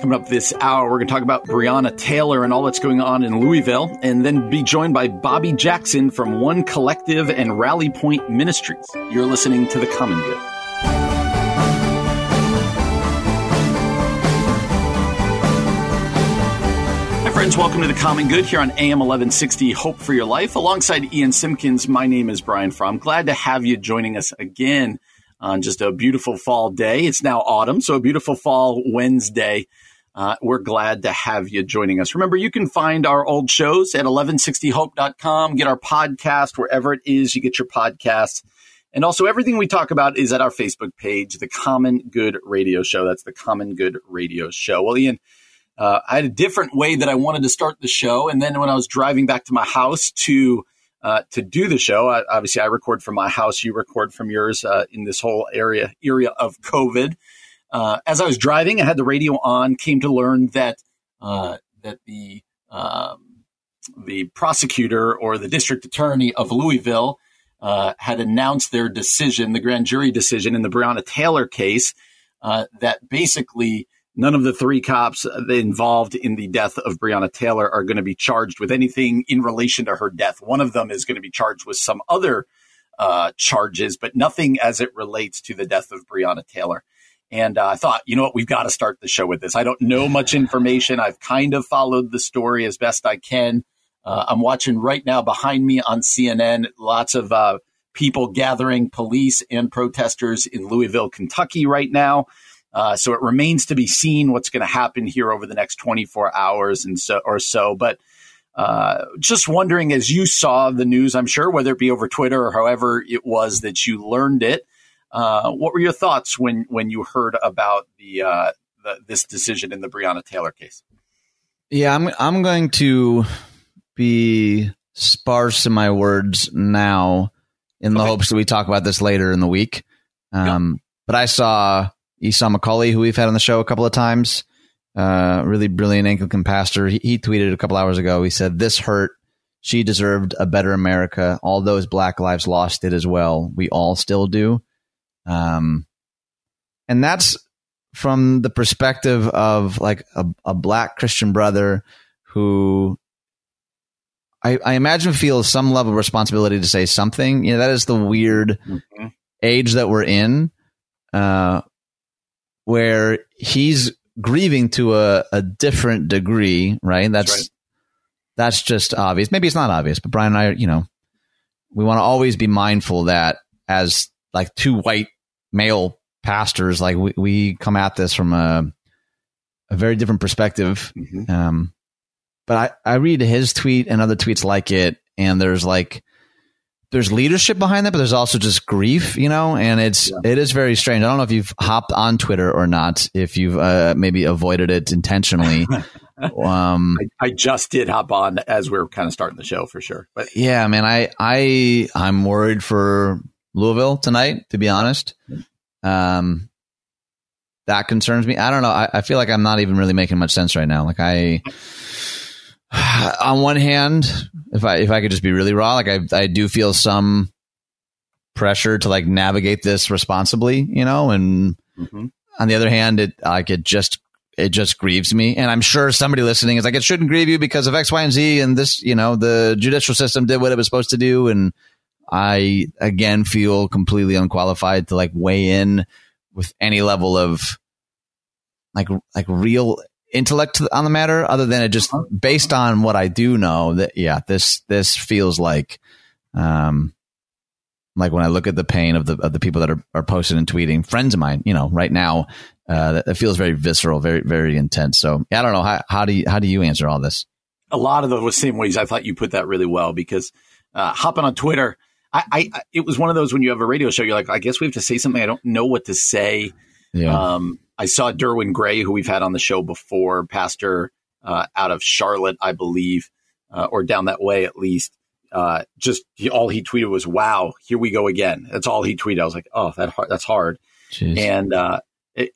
Coming up this hour, we're going to talk about Breonna Taylor and all that's going on in Louisville, and then be joined by Bobby Jackson from One Collective and Rally Point Ministries. You're listening to The Common Good. Hi, friends. Welcome to The Common Good here on AM 1160 Hope for Your Life. Alongside Ian Simpkins, my name is Brian Fromm. Glad to have you joining us again on just a beautiful fall day. It's now autumn, so a beautiful fall Wednesday. Uh, we're glad to have you joining us. Remember, you can find our old shows at 1160hope.com, get our podcast wherever it is you get your podcasts. And also, everything we talk about is at our Facebook page, The Common Good Radio Show. That's The Common Good Radio Show. Well, Ian, uh, I had a different way that I wanted to start the show. And then when I was driving back to my house to uh, to do the show, I, obviously I record from my house, you record from yours uh, in this whole area area of COVID. Uh, as I was driving, I had the radio on. Came to learn that uh, that the um, the prosecutor or the district attorney of Louisville uh, had announced their decision, the grand jury decision in the Breonna Taylor case, uh, that basically none of the three cops involved in the death of Breonna Taylor are going to be charged with anything in relation to her death. One of them is going to be charged with some other uh, charges, but nothing as it relates to the death of Breonna Taylor. And uh, I thought, you know what, we've got to start the show with this. I don't know much information. I've kind of followed the story as best I can. Uh, I'm watching right now behind me on CNN, lots of uh, people gathering, police and protesters in Louisville, Kentucky right now. Uh, so it remains to be seen what's going to happen here over the next 24 hours and so or so. But uh, just wondering, as you saw the news, I'm sure whether it be over Twitter or however it was that you learned it, uh, what were your thoughts when when you heard about the, uh, the, this decision in the Breonna Taylor case? Yeah, I'm I'm going to be sparse in my words now, in the okay. hopes that we talk about this later in the week. Um, yep. But I saw Esau McCaulley, who we've had on the show a couple of times, uh, really brilliant Anglican pastor. He, he tweeted a couple hours ago. He said, "This hurt." She deserved a better America. All those black lives lost it as well. We all still do. Um, and that's from the perspective of like a, a black Christian brother who I, I, imagine feels some level of responsibility to say something. You know, that is the weird mm-hmm. age that we're in, uh, where he's grieving to a, a different degree, right? That's, that's, right. that's just obvious. Maybe it's not obvious, but Brian and I, you know, we want to always be mindful that as like two white male pastors, like we, we come at this from a, a very different perspective. Mm-hmm. Um, but I, I read his tweet and other tweets like it, and there's like, there's leadership behind that, but there's also just grief, you know, and it's, yeah. it is very strange. I don't know if you've hopped on Twitter or not, if you've uh, maybe avoided it intentionally. um, I, I, just did hop on as we are kind of starting the show for sure. But yeah, man, I, I, I'm worried for Louisville tonight, to be honest. Um, that concerns me. I don't know. I, I feel like I'm not even really making much sense right now. Like I, on one hand, if I if I could just be really raw, like I I do feel some pressure to like navigate this responsibly, you know, and mm-hmm. on the other hand, it like it just it just grieves me. And I'm sure somebody listening is like, it shouldn't grieve you because of X, Y, and Z. And this, you know, the judicial system did what it was supposed to do. And I again feel completely unqualified to like weigh in with any level of like like real intellect on the matter other than it just uh-huh. based on what I do know that yeah this this feels like um like when I look at the pain of the of the people that are, are posting and tweeting friends of mine you know right now uh that, that feels very visceral very very intense. So yeah, I don't know. How how do you how do you answer all this? A lot of the same ways. I thought you put that really well because uh hopping on Twitter I, I, it was one of those when you have a radio show, you're like, I guess we have to say something. I don't know what to say. Yeah. Um, I saw Derwin Gray, who we've had on the show before, pastor uh, out of Charlotte, I believe, uh, or down that way at least. Uh, just he, all he tweeted was, "Wow, here we go again." That's all he tweeted. I was like, "Oh, that hard, that's hard." Jeez. And uh, it,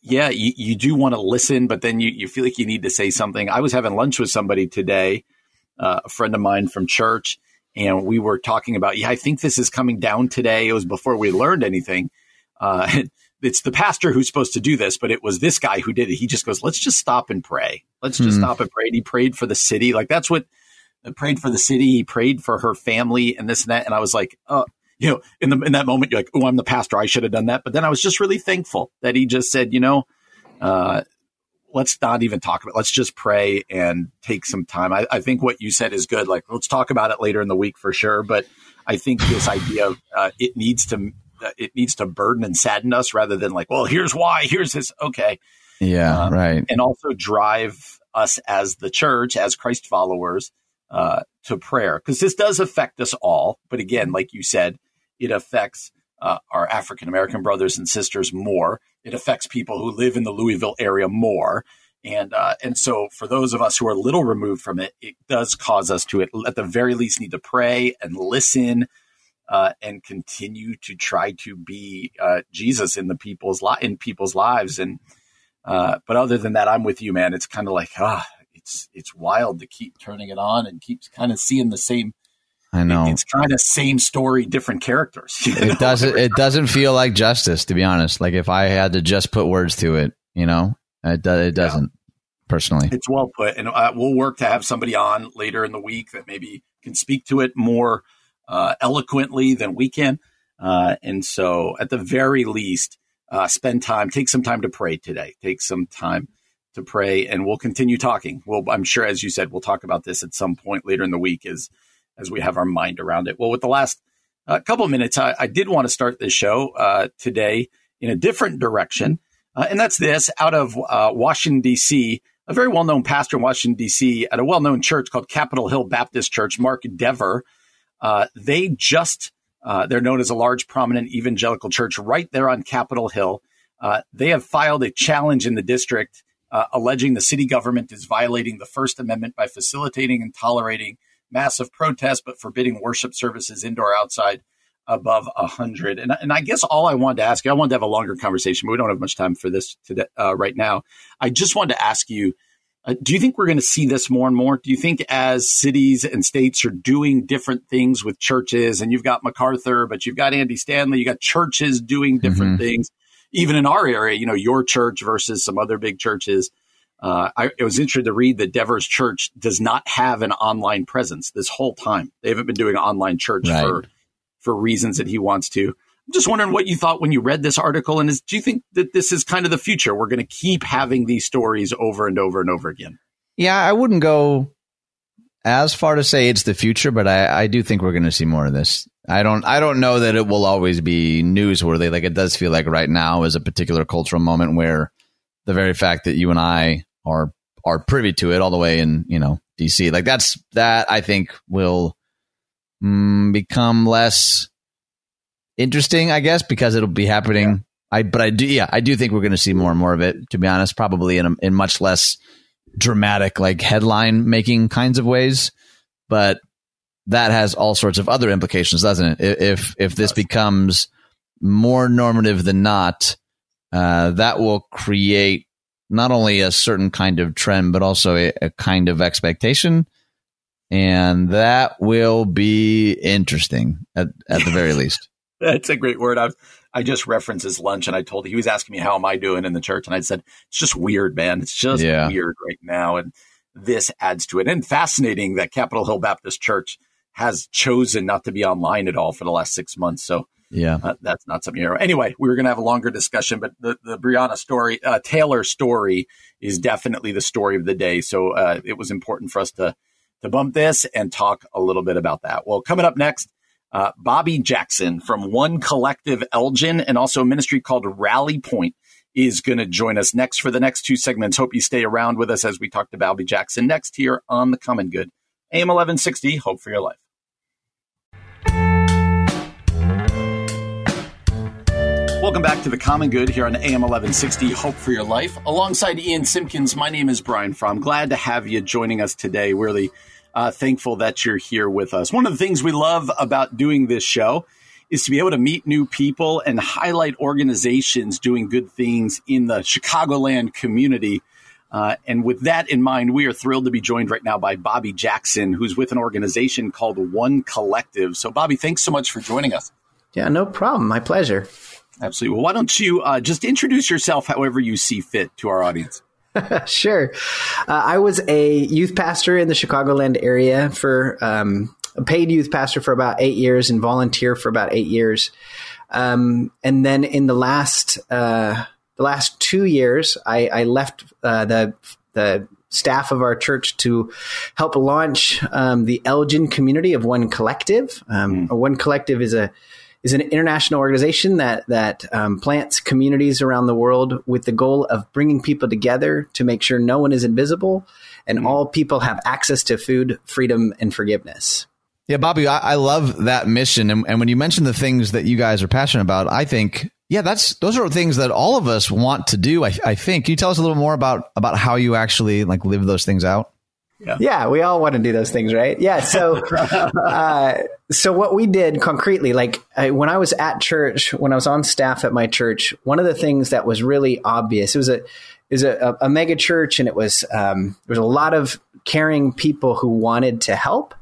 yeah, you, you do want to listen, but then you, you feel like you need to say something. I was having lunch with somebody today, uh, a friend of mine from church, and we were talking about, yeah, I think this is coming down today. It was before we learned anything. Uh, it's the pastor who's supposed to do this, but it was this guy who did it. He just goes, let's just stop and pray. Let's just Hmm. stop and pray. And he prayed for the city. Like that's what prayed for the city. He prayed for her family and this and that. And I was like, oh, you know, in the in that moment, you're like, oh, I'm the pastor. I should have done that. But then I was just really thankful that he just said, you know, uh, let's not even talk about. It. Let's just pray and take some time. I, I think what you said is good. Like, let's talk about it later in the week for sure. But I think this idea of uh, it needs to uh, it needs to burden and sadden us rather than like, well, here's why. Here's this. Okay, Yeah, Um, right. and also drive us as the church, as Christ followers, uh, to prayer because this does affect us all. But again, like you said, it affects uh, our African American brothers and sisters more. It affects people who live in the Louisville area more. And uh, and so for those of us who are a little removed from it, it does cause us to at the very least need to pray and listen uh, and continue to try to be uh, Jesus in the people's li- in people's lives. And uh, but other than that, I'm with you, man. It's kind of like ah, it's it's wild to keep turning it on and keep kind of seeing the same. I know. It's kind of same story, different characters. you know? it doesn't it doesn't feel like justice to be honest like if i had to just put words to it you know it, do, it doesn't personally It's well put, and uh, we'll work to have somebody on later in the week that maybe can speak to it more uh, eloquently than we can. Uh, and so, at the very least, uh, spend time, take some time to pray today. Take some time to pray, and we'll continue talking. Well, I'm sure, as you said, we'll talk about this at some point later in the week as as we have our mind around it. Well, with the last uh, couple minutes, I, I did want to start this show uh, today in a different direction, uh, and that's this out of uh, Washington D.C a very well known pastor in Washington, D.C., at a well known church called Capitol Hill Baptist Church, Mark Dever. Uh, they just, uh, they're known as a large, prominent evangelical church right there on Capitol Hill. They have filed a challenge in the district alleging the city government is violating the First Amendment by facilitating and tolerating massive protests, but forbidding worship services indoor, outside, above 100. And, and I guess all I wanted to ask you, I wanted to have a longer conversation, but we don't have much time for this today, uh, right now. I just wanted to ask you, uh, do you think we're going to see this more and more? Do you think as cities and states are doing different things with churches, and you've got MacArthur, but you've got Andy Stanley, you got churches doing different things, even in our area, you know, your church versus some other big churches. Uh, I, I was interested to read that Dever's Church does not have an online presence this whole time. They haven't been doing online church Right. for for reasons that he wants to. I'm just wondering what you thought when you read this article, and is, do you think that this is kind of the future? We're going to keep having these stories over and over and over again. yeah i wouldn't go as far to say it's the future but i, I do think we're going to see more of this i don't i don't know that it will always be newsworthy like it does feel like right now is a particular cultural moment where the very fact that you and i are are privy to it all the way in you know dc like that's that i think will mm, become less interesting i guess because it'll be happening. I but i do yeah i do think we're going to see more and more of it to be honest probably in a, in much less dramatic like headline making kinds of ways. But that has all sorts of other implications doesn't it? If if this becomes more normative than not uh, that will create not only a certain kind of trend but also a, a kind of expectation and that will be interesting at, at the very least That's a great word. I've, I just referenced his lunch, and I told he was asking me how am I doing in the church, and I said it's just weird, man. It's just Yeah. weird right now, and this adds to it. And fascinating that Capitol Hill Baptist Church has chosen not to be online at all for the last six months. So yeah uh, that's not something. You Anyway, we were going to have a longer discussion, but the the Breonna story, uh, Taylor story, is definitely the story of the day. So uh, it was important for us to to bump this and talk a little bit about that. Well, coming up next. Uh, Bobby Jackson from One Collective Elgin and also a ministry called Rally Point is going to join us next for the next two segments. Hope you stay around with us as we talk to Bobby Jackson next here on The Common Good. AM 1160, Hope for Your Life. Welcome back to The Common Good here on AM 1160, Hope for Your Life. Alongside Ian Simpkins, my name is Brian Fromm. Glad to have you joining us today. We're Really uh, thankful that you're here with us. One of the things we love about doing this show is to be able to meet new people and highlight organizations doing good things in the Chicagoland community. Uh, and with that in mind, we are thrilled to be joined right now by Bobby Jackson, who's with an organization called One Collective. So, Bobby, thanks so much for joining us. Yeah, no problem. My pleasure. Absolutely. Well, why don't you uh, just introduce yourself however you see fit to our audience? sure. Uh, I was a youth pastor in the Chicagoland area for um, a paid youth pastor for about eight years and volunteer for about eight years. Um, and then in the last uh, the last two years, I, I left uh, the the staff of our church to help launch um, the Elgin community of One Collective. Um, mm. One Collective is a is an international organization that that um, plants communities around the world with the goal of bringing people together to make sure no one is invisible and mm. all people have access to food, freedom, and forgiveness. Yeah, Bobby, I, I love that mission, and, and when you mention the things that you guys are passionate about, I think yeah, that's those are things that all of us want to do. I, I think. Can you tell us a little more about about how you actually like live those things out? Yeah. yeah, we all want to do those things, right? Yeah. So, uh, so what we did concretely, like I, when I was at church, when I was on staff at my church, one of the things that was really obvious, it was a, it was a, a mega church and it was, um, there was a lot of caring people who wanted to help.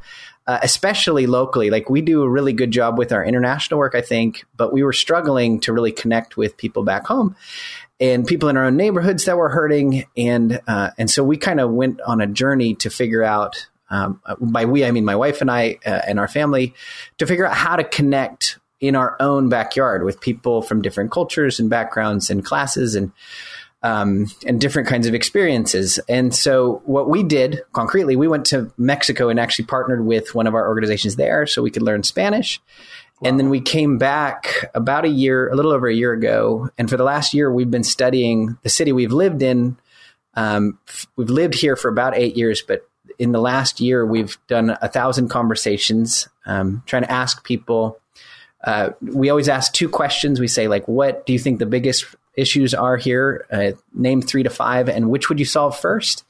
Uh, especially locally. Like we do a really good job with our international work, I think, but we were struggling to really connect with people back home and people in our own neighborhoods that were hurting. And, uh, and so we kind of went on a journey to figure out, um, by we, I mean my wife and I uh, and our family, to figure out how to connect in our own backyard with people from different cultures and backgrounds and classes and, um, and different kinds of experiences. And so, what we did concretely, we went to Mexico and actually partnered with one of our organizations there so we could learn Spanish. And then we came back about a year, a little over a year ago. And for the last year, we've been studying the city we've lived in. Um, we've lived here for about eight years, but in the last year, we've done a thousand conversations, um, trying to ask people. Uh, we always ask two questions. We say, like, what do you think the biggest issues are here? Uh, name three to five, and which would you solve first?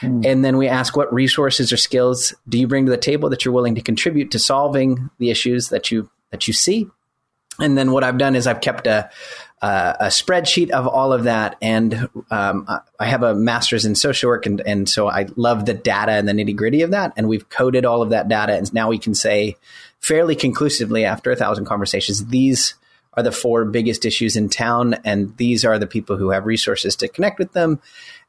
Mm. And then we ask, what resources or skills do you bring to the table that you're willing to contribute to solving the issues that you that you see. And then what I've done is I've kept a, a spreadsheet of all of that. And um, I have a master's in social work. And, and so I love the data and the nitty gritty of that. And we've coded all of that data. And now we can say fairly conclusively after a thousand conversations, these are the four biggest issues in town. And these are the people who have resources to connect with them.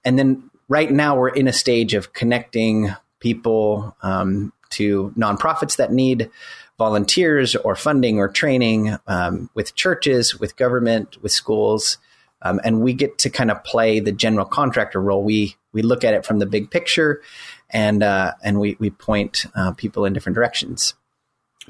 And then right now we're in a stage of connecting people um, to nonprofits that need volunteers or funding or training um, with churches, with government, with schools. Um, and we get to kind of play the general contractor role. We we look at it from the big picture, and uh, and we we point uh, people in different directions.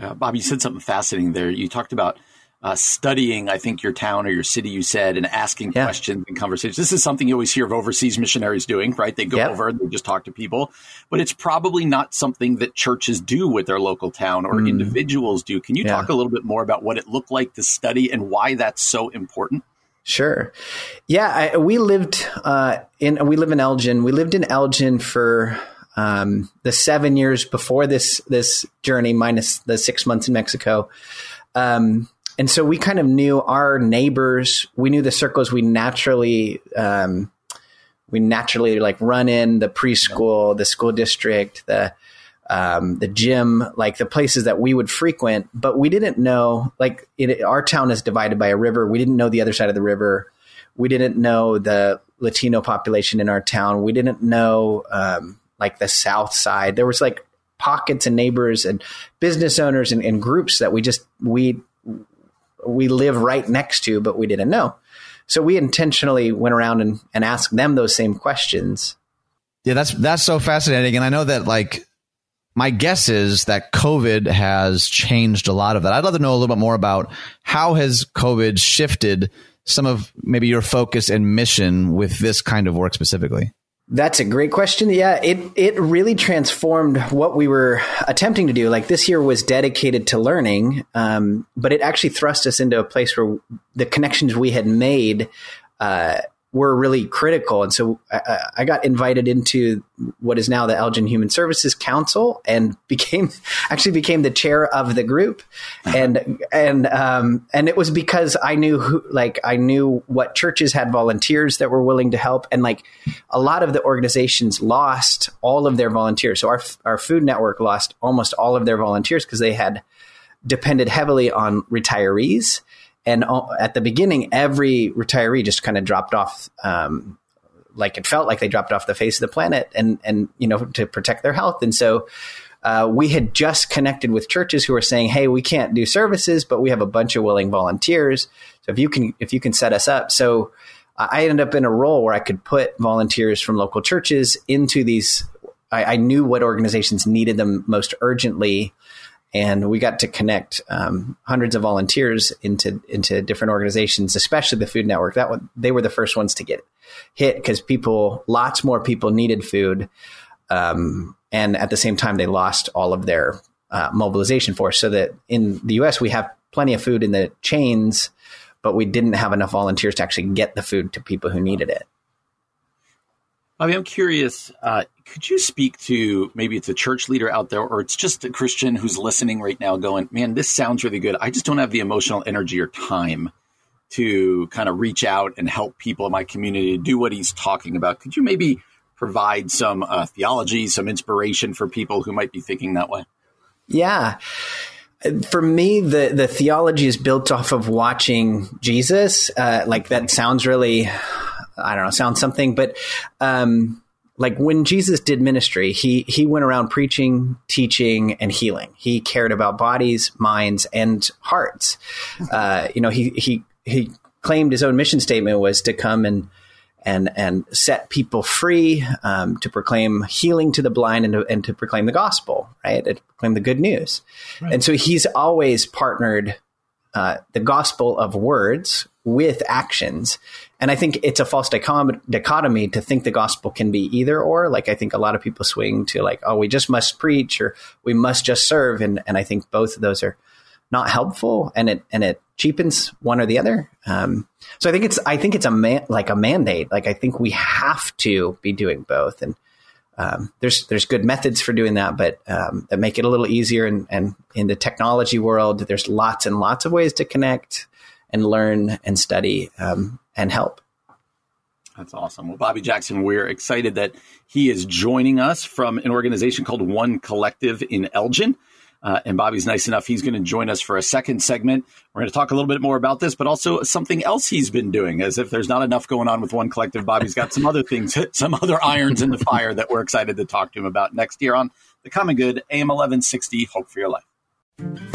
Uh, Bob, you said something fascinating there. You talked about uh, studying, I think, your town or your city, you said, and asking yeah. questions and conversations. This is something you always hear of overseas missionaries doing, right? They go yep. over and they just talk to people, but it's probably not something that churches do with their local town or mm. individuals do. Can you yeah. talk a little bit more about what it looked like to study and why that's so important? Sure. Yeah, I, we lived uh, in we live in Elgin. We lived in Elgin for um, the seven years before this this journey, minus the six months in Mexico. Um, and so we kind of knew our neighbors. We knew the circles we naturally um, we naturally like run in the preschool, the school district, the um, the gym, like the places that we would frequent. But we didn't know like it, our town is divided by a river. We didn't know the other side of the river. We didn't know the Latino population in our town. We didn't know um, like the South Side. There was like pockets and neighbors and business owners and, and groups that we just we we live right next to, but we didn't know. So we intentionally went around and, and asked them those same questions. Yeah, that's that's so fascinating. And I know that like my guess is that COVID has changed a lot of that. I'd love to know a little bit more about how has COVID shifted some of maybe your focus and mission with this kind of work specifically. That's a great question. Yeah, it it really transformed what we were attempting to do. Like this year was dedicated to learning, um, but it actually thrust us into a place where the connections we had made uh, were really critical. And so I, I, got invited into what is now the Elgin Human Services Council and became actually became the chair of the group. And and um, and it was because I knew who like I knew what churches had volunteers that were willing to help, and like a lot of the organizations lost all of their volunteers. So our our food network lost almost all of their volunteers because they had depended heavily on retirees and at the beginning, every retiree just kind of dropped off. Um, like it felt like they dropped off the face of the planet and and you know to protect their health. And so uh, we had just connected with churches who were saying hey we can't do services but we have a bunch of willing volunteers. So if you can if you can set us up. So i ended up in a role where i could put volunteers from local churches into these I, I knew what organizations needed them most urgently and we got to connect um, hundreds of volunteers into into different organizations, especially the Food Network. That one, they were the first ones to get hit because people, lots more people needed food, um, and at the same time they lost all of their uh, mobilization force. So that in the U.S. we have plenty of food in the chains, but we didn't have enough volunteers to actually get the food to people who needed it. Bobby, I'm curious. Uh, could you speak to maybe it's a church leader out there, or it's just a Christian who's listening right now, going, "Man, this sounds really good. I just don't have the emotional energy or time to kind of reach out and help people in my community do what he's talking about." Could you maybe provide some uh, theology, some inspiration for people who might be thinking that way? Yeah. For me, the, the theology is built off of watching Jesus. Uh, like that sounds really I don't know, sound something, but um, like when Jesus did ministry, he he went around preaching, teaching, and healing. He cared about bodies, minds, and hearts. Uh, you know, he he he claimed his own mission statement was to come and and and set people free, um, to proclaim healing to the blind, and to, and to proclaim the gospel, right? To proclaim the good news. Right. And so he's always partnered uh, the gospel of words with actions. And I think it's a false dichotomy to think the gospel can be either or. Like I think a lot of people swing to like, oh, we just must preach or we must just serve. And, and I think both of those are not helpful and it, and it cheapens one or the other. Um, so I think it's, I think it's a man, like a mandate. Like I think we have to be doing both. And, um, there's there's good methods for doing that, but um, that make it a little easier. And, and in the technology world, there's lots and lots of ways to connect and learn and study um, and help. That's awesome. Well, Bobby Jackson, we're excited that he is joining us from an organization called One Collective in Elgin. Uh, and Bobby's nice enough. He's going to join us for a second segment. We're going to talk a little bit more about this, but also something else he's been doing. As if there's not enough going on with One Collective, Bobby's got some other things, some other irons in the fire that we're excited to talk to him about next year on The Common Good, AM 1160, Hope for Your Life.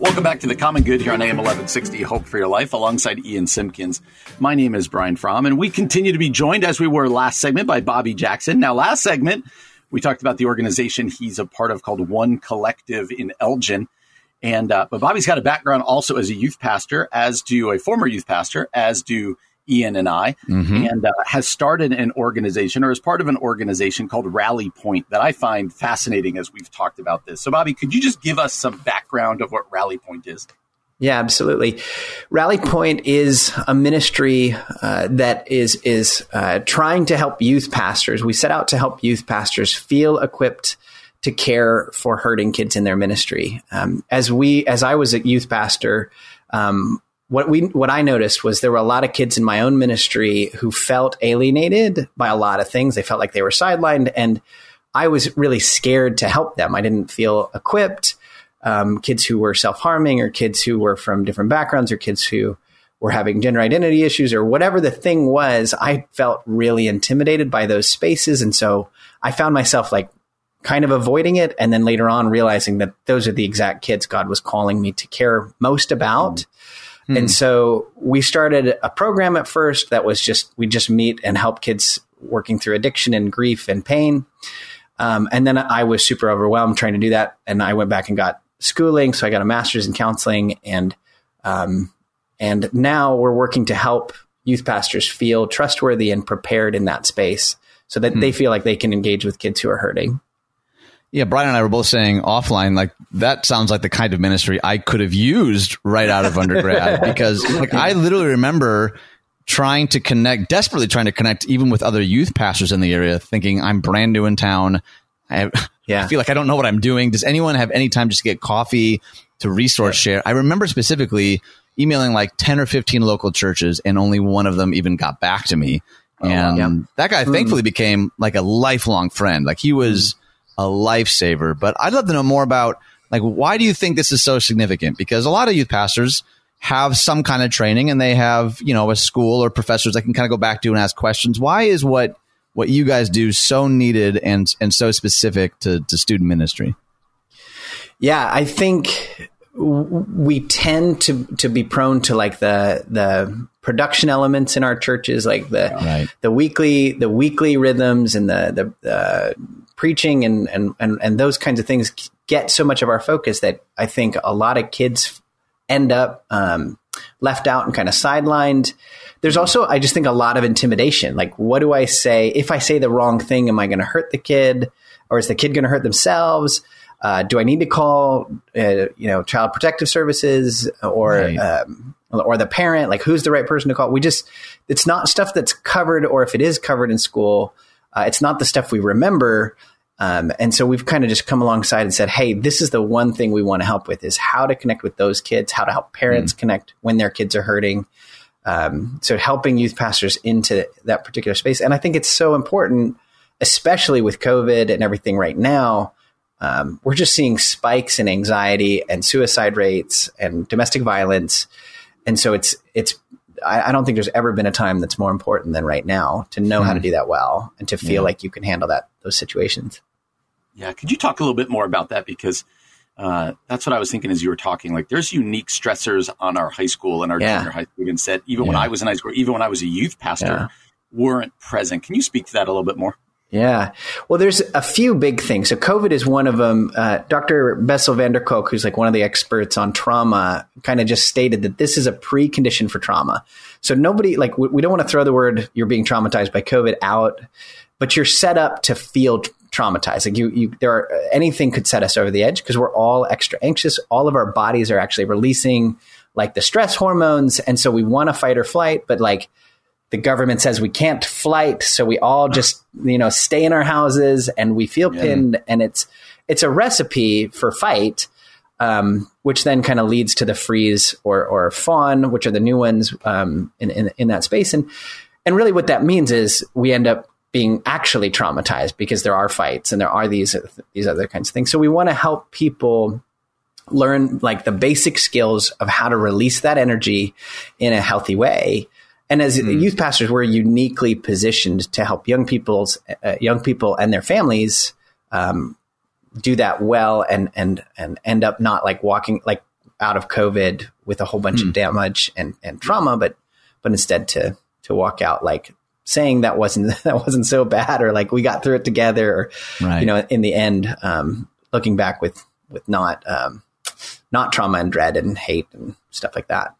Welcome back to the Common Good here on AM 1160 Hope for Your Life alongside Ian Simpkins. My name is Brian Fromm, and we continue to be joined as we were last segment by Bobby Jackson. Now, last segment, we talked about the organization he's a part of called One Collective in Elgin. And uh, but Bobby's got a background also as a youth pastor, as do a former youth pastor, as do Ian and I, mm-hmm. and uh, has started an organization or is part of an organization called Rally Point that I find fascinating as we've talked about this. So, Bobby, could you just give us some background of what Rally Point is? Yeah, absolutely. Rally Point is a ministry uh, that is is uh, trying to help youth pastors. We set out to help youth pastors feel equipped to care for hurting kids in their ministry. Um, as we, as I was a youth pastor, um, what we what I noticed was there were a lot of kids in my own ministry who felt alienated by a lot of things. They felt like they were sidelined, and I was really scared to help them. I didn't feel equipped. Um, kids who were self harming, or kids who were from different backgrounds, or kids who were having gender identity issues, or whatever the thing was, I felt really intimidated by those spaces, and so I found myself like kind of avoiding it, and then later on realizing that those are the exact kids God was calling me to care most about. Mm-hmm Hmm. And so we started a program at first that was just, we just meet and help kids working through addiction and grief and pain. Um, and then I was super overwhelmed trying to do that. And I went back and got schooling. So I got a master's in counseling and, um, and now we're working to help youth pastors feel trustworthy and prepared in that space so that hmm. they feel like they can engage with kids who are hurting. Yeah, Brian and I were both saying offline, like that sounds like the kind of ministry I could have used right out of undergrad because like I literally remember trying to connect, desperately trying to connect even with other youth pastors in the area, thinking I'm brand new in town. I, yeah. I feel like I don't know what I'm doing. Does anyone have any time just to get coffee to resource yeah. share? I remember specifically emailing like 10 or 15 local churches and only one of them even got back to me. Oh, and wow. that guy mm. thankfully became like a lifelong friend. Like he was a lifesaver. But I'd love to know more about like why do you think this is so significant? Because a lot of youth pastors have some kind of training and they have, you know, a school or professors that can kind of go back to and ask questions. Why is what what you guys do so needed and and so specific to, to student ministry? Yeah, I think we tend to to be prone to like the the production elements in our churches, like the right. the weekly the weekly rhythms and the the uh, preaching and, and and and those kinds of things get so much of our focus that I think a lot of kids end up um, left out and kind of sidelined. There's also, I just think, a lot of intimidation. Like, what do I say? If I say the wrong thing, am I going to hurt the kid, or is the kid going to hurt themselves? Uh, do I need to call, uh, you know, child protective services or right. um, or the parent? Like, who's the right person to call? We just, it's not stuff that's covered, or if it is covered in school, uh, it's not the stuff we remember. Um, and so we've kind of just come alongside and said, "Hey, this is the one thing we want to help with: is how to connect with those kids, how to help parents mm. connect when their kids are hurting." Um, so helping youth pastors into that particular space, and I think it's so important, especially with COVID and everything right now um, we're just seeing spikes in anxiety and suicide rates and domestic violence. And so it's it's I, I don't think there's ever been a time that's more important than right now to know hmm. how to hmm. do that well and to feel yeah. like you can handle that those situations. Yeah, could you talk a little bit more about that because uh, that's what I was thinking as you were talking. Like, there's unique stressors on our high school and our yeah. junior high students that even yeah. when I was in high school, even when I was a youth pastor, weren't present. Can you speak to that a little bit more? Yeah. Well, there's a few big things. So COVID is one of them. Uh, Dr. Bessel van der Kolk, who's like one of the experts on trauma, kind of just stated that this is a precondition for trauma. So nobody, like, we, we don't want to throw the word you're being traumatized by COVID out, but you're set up to feel traumatized. Like you, you, there are, anything could set us over the edge because we're all extra anxious. All of our bodies are actually releasing like the stress hormones. And so we want to fight or flight, but like, the government says we can't flight, so we all just you know stay in our houses and we feel yeah. pinned, and it's it's a recipe for fight, um, which then kind of leads to the freeze or or fawn, which are the new ones um, in, in in that space, and and really what that means is we end up being actually traumatized because there are fights and there are these these other kinds of things. So we want to help people learn like the basic skills of how to release that energy in a healthy way and as mm. youth pastors, we're uniquely positioned to help young people's uh, young people and their families um, do that well and and and end up not like walking like out of COVID with a whole bunch mm. of hmm. damage and and trauma, but but instead to to walk out like saying that wasn't that wasn't so bad or like we got through it together or right. you know in the end um, looking back with with not um, not trauma and dread and hate and stuff like that.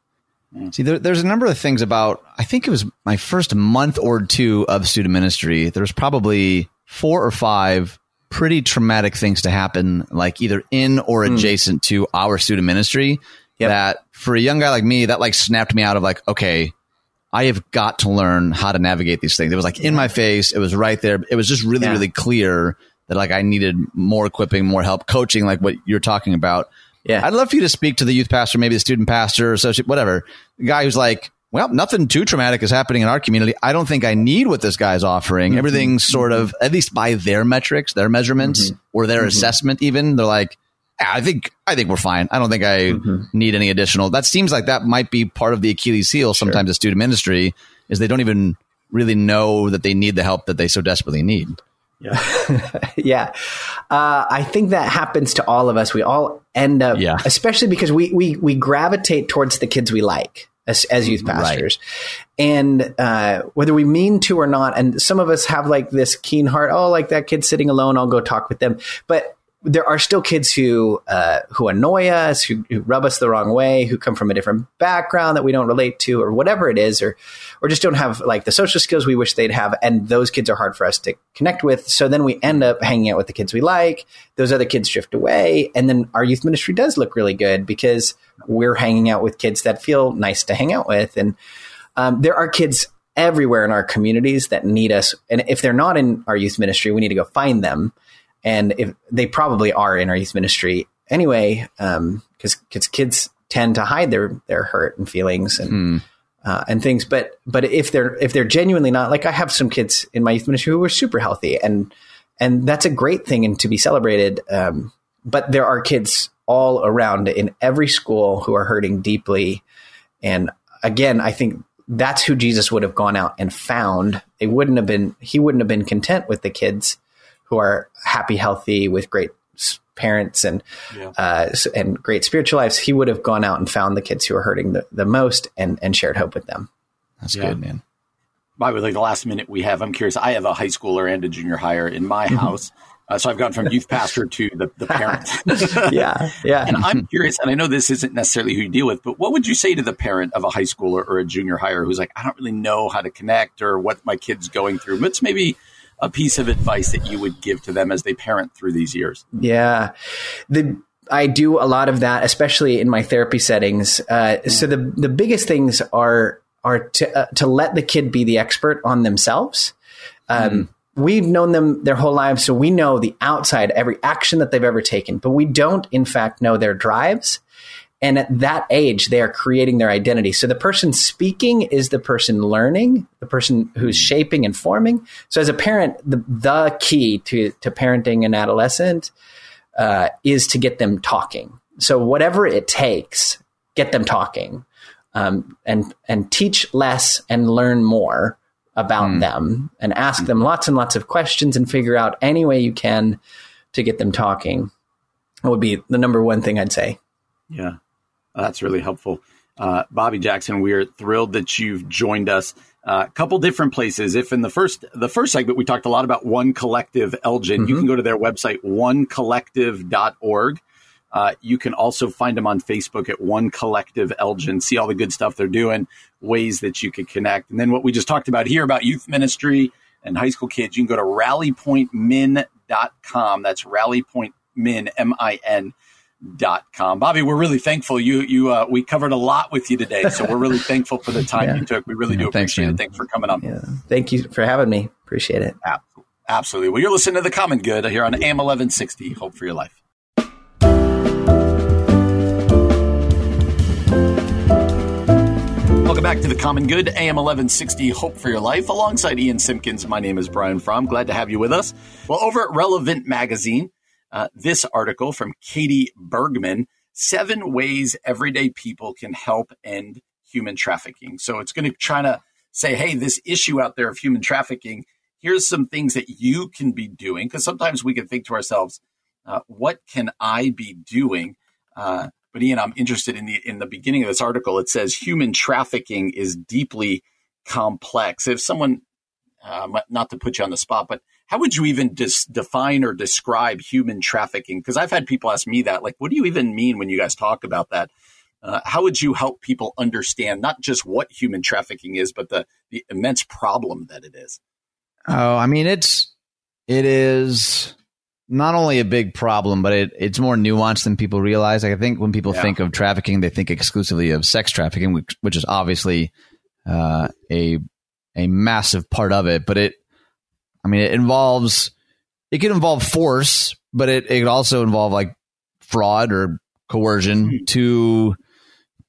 See, there, there's a number of things about, I think it was my first month or two of student ministry. There's probably four or five pretty traumatic things to happen, like either in or mm. adjacent to our student ministry. Yep. That for a young guy like me, that like snapped me out of like, okay, I have got to learn how to navigate these things. It was like in my face. It was right there. It was just really, yeah. really clear that like I needed more equipping, more help, coaching, like what you're talking about. Yeah. I'd love for you to speak to the youth pastor, maybe the student pastor, associate, whatever. The guy who's like, well, nothing too traumatic is happening in our community. I don't think I need what this guy's offering. Mm-hmm. Everything's sort of, at least by their metrics, their measurements, mm-hmm. or their mm-hmm. assessment, even. They're like, yeah, I think I think we're fine. I don't think I mm-hmm. need any additional. That seems like that might be part of the Achilles heel sometimes sure. of student ministry is they don't even really know that they need the help that they so desperately need. Yeah. yeah. Uh, I think that happens to all of us. We all end up, yeah. especially because we, we, we gravitate towards the kids we like as, as youth pastors. Right. And uh, whether we mean to or not, and some of us have like this keen heart, oh, like that kid sitting alone, I'll go talk with them. But there are still kids who uh, who annoy us, who, who, rub us the wrong way, who come from a different background that we don't relate to, or whatever it is, or or just don't have like the social skills we wish they'd have, and those kids are hard for us to connect with. So then we end up hanging out with the kids we like. Those other kids drift away, and then our youth ministry does look really good because we're hanging out with kids that feel nice to hang out with, and um, there are kids everywhere in our communities that need us, and if they're not in our youth ministry, we need to go find them and if they probably are in our youth ministry anyway, because um, because kids tend to hide their their hurt and feelings and hmm. uh, and things. But but if they're if they're genuinely not like I have some kids in my youth ministry who are super healthy and and that's a great thing and to be celebrated. Um, but there are kids all around in every school who are hurting deeply. And again, I think that's who Jesus would have gone out and found. It wouldn't have been, he wouldn't have been content with the kids who are happy, healthy, with great parents and yeah. uh, and great spiritual lives. He would have gone out and found the kids who are hurting the, the most and, and shared hope with them. That's yeah. good, man. By the way, the last minute we have, I'm curious. I have a high schooler and a junior higher in my mm-hmm. house. Uh, so I've gone from youth pastor to the, the parent. yeah, yeah. and I'm curious, and I know this isn't necessarily who you deal with, but what would you say to the parent of a high schooler or a junior higher who's like, I don't really know how to connect or what my kid's going through? What's maybe a piece of advice that you would give to them as they parent through these years? Yeah, the I do a lot of that, especially in my therapy settings. Uh. So the the biggest things are are to uh, to let the kid be the expert on themselves. Um, mm we've known them their whole lives, so we know the outside, every action that they've ever taken, but we don't, in fact, know their drives. And at that age, they are creating their identity. So the person speaking is the person learning, the person who's shaping and forming. So as a parent, the, the key to, to parenting an adolescent uh, is to get them talking. So whatever it takes, get them talking um, and, and teach less and learn more about mm. them and ask them lots and lots of questions and figure out any way you can to get them talking. That would be the number one thing I'd say. Yeah, that's really helpful. Uh, Bobby Jackson, we're thrilled that you've joined us. A uh, couple different places. If in the first the first segment we talked a lot about One Collective Elgin, mm-hmm. you can go to their website onecollective.org. Uh, you can also find them on Facebook at One Collective Elgin. See all the good stuff they're doing, ways that you can connect. And then what we just talked about here about youth ministry and high school kids, you can go to rallypointmin.com. That's rallypointmin, M-I-N dot com. Bobby, we're really thankful. You, you, uh, we covered a lot with you today, so we're really thankful for the time yeah. you took. We really yeah, do appreciate thanks, it. Thanks for coming on. Yeah. Thank you for having me. Appreciate it. Absolutely. Well, you're listening to the Common Good here on AM 1160. Hope for your life. Welcome back to the Common Good, AM 1160, Hope for Your Life. Alongside Ian Simpkins, my name is Brian Fromm. Glad to have you with us. Well, over at Relevant Magazine, uh, this article from Katie Bergman Seven Ways Everyday People Can Help End Human Trafficking. So it's going to try to say, hey, this issue out there of human trafficking, here's some things that you can be doing. Because sometimes we can think to ourselves, uh, what can I be doing? Uh, but Ian, I'm interested in the in the beginning of this article. It says human trafficking is deeply complex. If someone, uh, not to put you on the spot, but how would you even dis- define or describe human trafficking? Because I've had people ask me that, like, what do you even mean when you guys talk about that? Uh, how would you help people understand not just what human trafficking is, but the the immense problem that it is? Oh, I mean, it's it is not only a big problem, but it, it's more nuanced than people realize. Like I think when people yeah. think of trafficking, they think exclusively of sex trafficking, which, which is obviously uh, a a massive part of it. But it, I mean, it involves it can involve force, but it it could also involve like fraud or coercion mm-hmm. to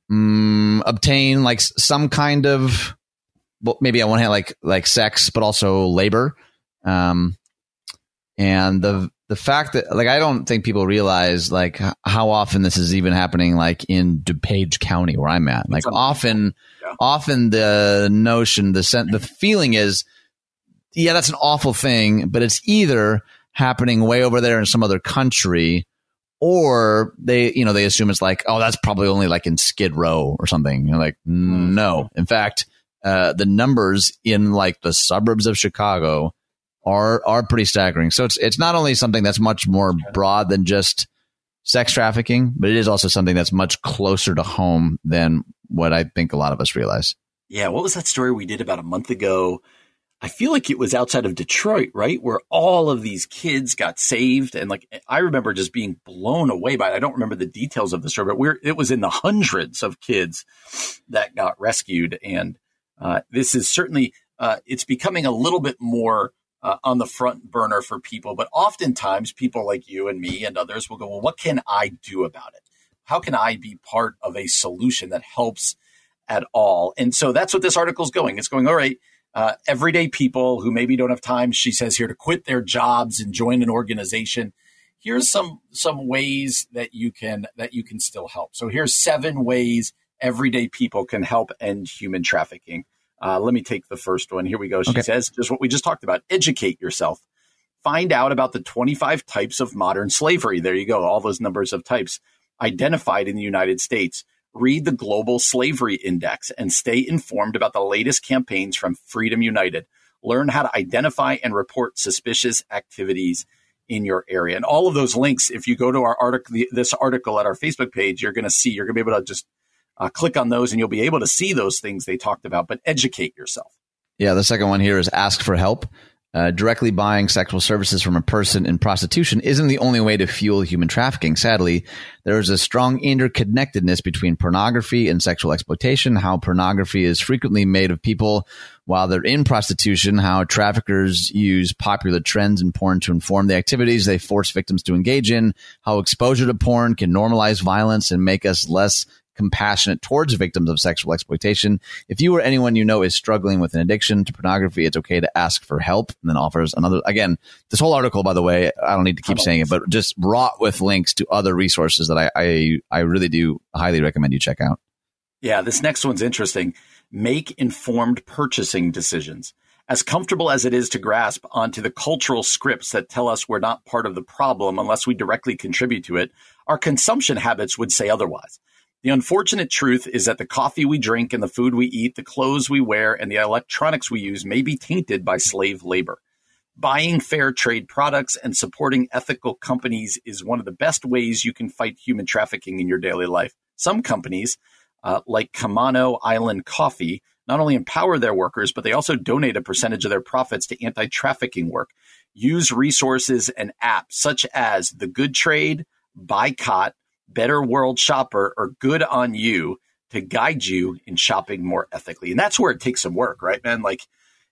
um, obtain like some kind of well, maybe on one hand like like sex, but also labor. Um, and the the fact that like I don't think people realize like how often this is even happening like in DuPage County where I'm at. Like often yeah. often the notion the sen- the feeling is yeah that's an awful thing but it's either happening way over there in some other country or they you know they assume it's like oh that's probably only like in Skid Row or something. You're like mm-hmm. no. In fact, uh, the numbers in like the suburbs of Chicago are are pretty staggering. So it's it's not only something that's much more broad than just sex trafficking, but it is also something that's much closer to home than what I think a lot of us realize. Yeah, what was that story we did about a month ago? I feel like it was outside of Detroit, right? Where all of these kids got saved. And like, I remember just being blown away by it. I don't remember the details of the story, but we're, it was in the hundreds of kids that got rescued. And uh, this is certainly, uh, it's becoming a little bit more uh, on the front burner for people. But oftentimes, people like you and me and others will go, Well, what can I do about it? How can I be part of a solution that helps at all? And so that's what this article is going. It's going, All right, uh, everyday people who maybe don't have time. She says here to quit their jobs and join an organization. Here's some some ways that you can that you can still help. So here's seven ways everyday people can help end human trafficking. Uh, let me take the first one. Here we go. She okay. says just what we just talked about. Educate yourself. Find out about the 25 types of modern slavery. There you go. All those numbers of types identified in the United States read the Global Slavery Index and stay informed about the latest campaigns from Freedom United. Learn how to identify and report suspicious activities in your area. And all of those links, if you go to our article, this article at our Facebook page, you're going to see, you're going to be able to just uh, click on those and you'll be able to see those things they talked about, but educate yourself. Yeah, the second one here is ask for help. Uh, directly buying sexual services from a person in prostitution isn't the only way to fuel human trafficking. Sadly, there is a strong interconnectedness between pornography and sexual exploitation, how pornography is frequently made of people while they're in prostitution, how traffickers use popular trends in porn to inform the activities they force victims to engage in, how exposure to porn can normalize violence and make us less compassionate towards victims of sexual exploitation. If you or anyone you know is struggling with an addiction to pornography, it's okay to ask for help and then offers another. Again, this whole article, by the way, I don't need to keep oh. saying it, but just wrought with links to other resources that I, I, I really do highly recommend you check out. Yeah, this next one's interesting. Make informed purchasing decisions. As comfortable as it is to grasp onto the cultural scripts that tell us we're not part of the problem unless we directly contribute to it, our consumption habits would say otherwise. The unfortunate truth is that the coffee we drink and the food we eat, the clothes we wear, and the electronics we use may be tainted by slave labor. Buying fair trade products and supporting ethical companies is one of the best ways you can fight human trafficking in your daily life. Some companies, uh, like Camano Island Coffee, not only empower their workers, but they also donate a percentage of their profits to anti trafficking work. Use resources and apps such as The Good Trade, Buycott, Better World Shopper or Good on You to guide you in shopping more ethically. And that's where it takes some work, right, man? Like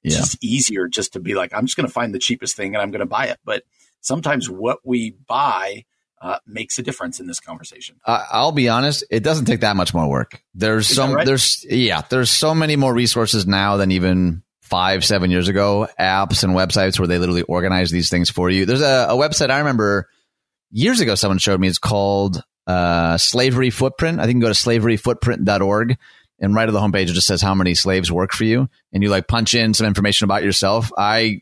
it's yeah. just easier just to be like, I'm just going to find the cheapest thing and I'm going to buy it. But sometimes what we buy uh, makes a difference in this conversation. Uh, I'll be honest, it doesn't take that much more work. There's Is some, right? there's, yeah, there's so many more resources now than even five, seven years ago, apps and websites where they literally organize these things for you. There's a, a website I remember years ago someone showed me. It's called uh, slavery footprint. I think you can go to slaveryfootprint.org and right at the homepage it just says how many slaves work for you, and you like punch in some information about yourself. I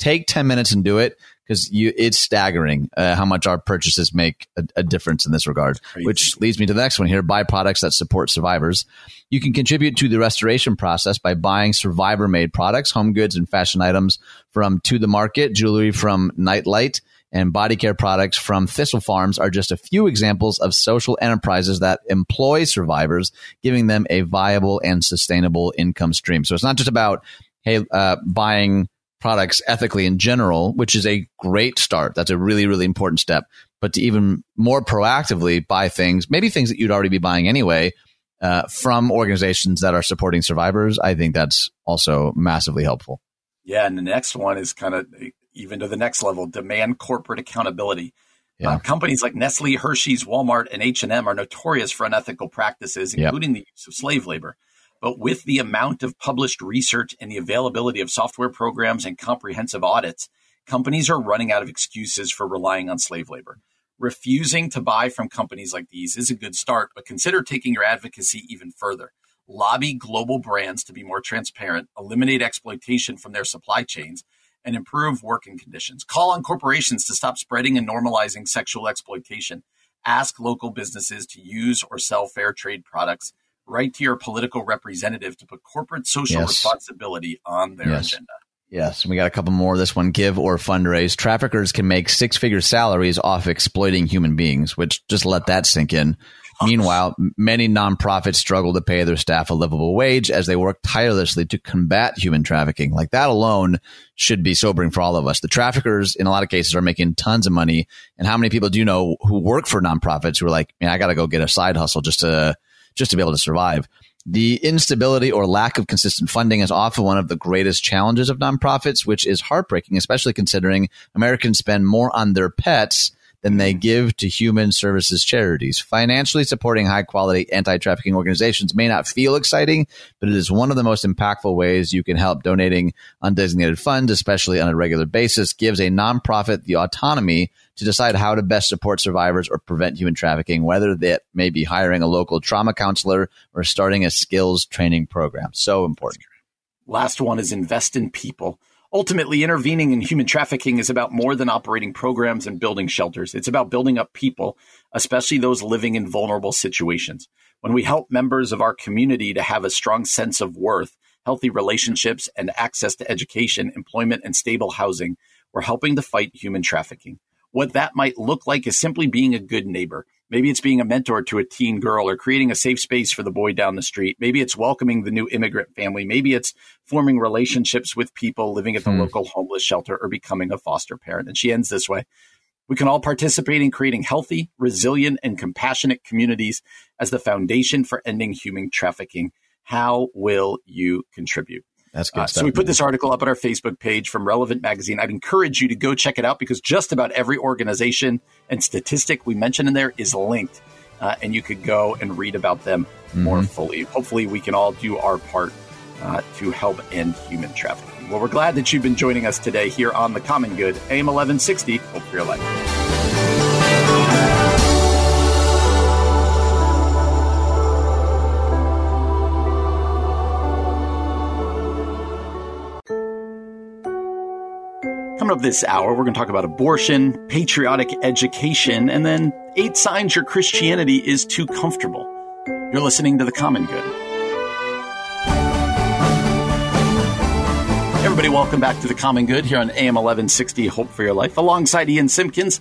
take ten minutes and do it because you it's staggering uh, how much our purchases make a, a difference in this regard. Which leads me to the next one here: buy products that support survivors. You can contribute to the restoration process by buying survivor-made products, home goods, and fashion items from To the Market, jewelry from Nightlight and body care products from Thistle Farms are just a few examples of social enterprises that employ survivors, giving them a viable and sustainable income stream. So it's not just about, hey, uh, buying products ethically in general, which is a great start. That's a really, really important step. But to even more proactively buy things, maybe things that you'd already be buying anyway, uh, from organizations that are supporting survivors, I think that's also massively helpful. Yeah, and the next one is kind of even to the next level, demand corporate accountability. Yeah. Uh, companies like Nestle, Hershey's, Walmart, and H&M are notorious for unethical practices, including yep. the use of slave labor. But with the amount of published research and the availability of software programs and comprehensive audits, companies are running out of excuses for relying on slave labor. Refusing to buy from companies like these is a good start, but consider taking your advocacy even further. Lobby global brands to be more transparent, eliminate exploitation from their supply chains, and improve working conditions. Call on corporations to stop spreading and normalizing sexual exploitation. Ask local businesses to use or sell fair trade products. Write to your political representative to put corporate social yes. responsibility on their yes. agenda. Yes, we got a couple more. This one, give or fundraise. Traffickers can make six figure salaries off exploiting human beings, which just let that sink in. Meanwhile, many nonprofits struggle to pay their staff a livable wage as they work tirelessly to combat human trafficking. Like that alone should be sobering for all of us. The traffickers, in a lot of cases, are making tons of money. And how many people do you know who work for nonprofits who are like, man, I got to go get a side hustle just to, just to be able to survive? The instability or lack of consistent funding is often one of the greatest challenges of nonprofits, which is heartbreaking, especially considering Americans spend more on their pets than they give to human services charities. Financially supporting high quality anti trafficking organizations may not feel exciting, but it is one of the most impactful ways you can help. Donating undesignated funds, especially on a regular basis, gives a nonprofit the autonomy to decide how to best support survivors or prevent human trafficking, whether that may be hiring a local trauma counselor or starting a skills training program. So important. Last one is invest in people. Ultimately, intervening in human trafficking is about more than operating programs and building shelters. It's about building up people, especially those living in vulnerable situations. When we help members of our community to have a strong sense of worth, healthy relationships, and access to education, employment, and stable housing, we're helping to fight human trafficking. What that might look like is simply being a good neighbor, Maybe it's being a mentor to a teen girl or creating a safe space for the boy down the street. Maybe it's welcoming the new immigrant family. Maybe it's forming relationships with people living at the hmm. local homeless shelter or becoming a foster parent. And she ends this way. We can all participate in creating healthy, resilient, and compassionate communities as the foundation for ending human trafficking. How will you contribute? That's good. Uh, so we put this article up at our Facebook page from Relevant Magazine. I'd encourage you to go check it out because just about every organization and statistic we mention in there is linked, uh, and you could go and read about them mm-hmm. more fully. Hopefully, we can all do our part uh, to help end human trafficking. Well, we're glad that you've been joining us today here on the Common Good, AM 1160. Hope for your life. Coming up this hour, we're going to talk about abortion, patriotic education, and then eight signs your Christianity is too comfortable. You're listening to The Common Good. Everybody, welcome back to The Common Good here on AM 1160 Hope for Your Life. Alongside Ian Simpkins,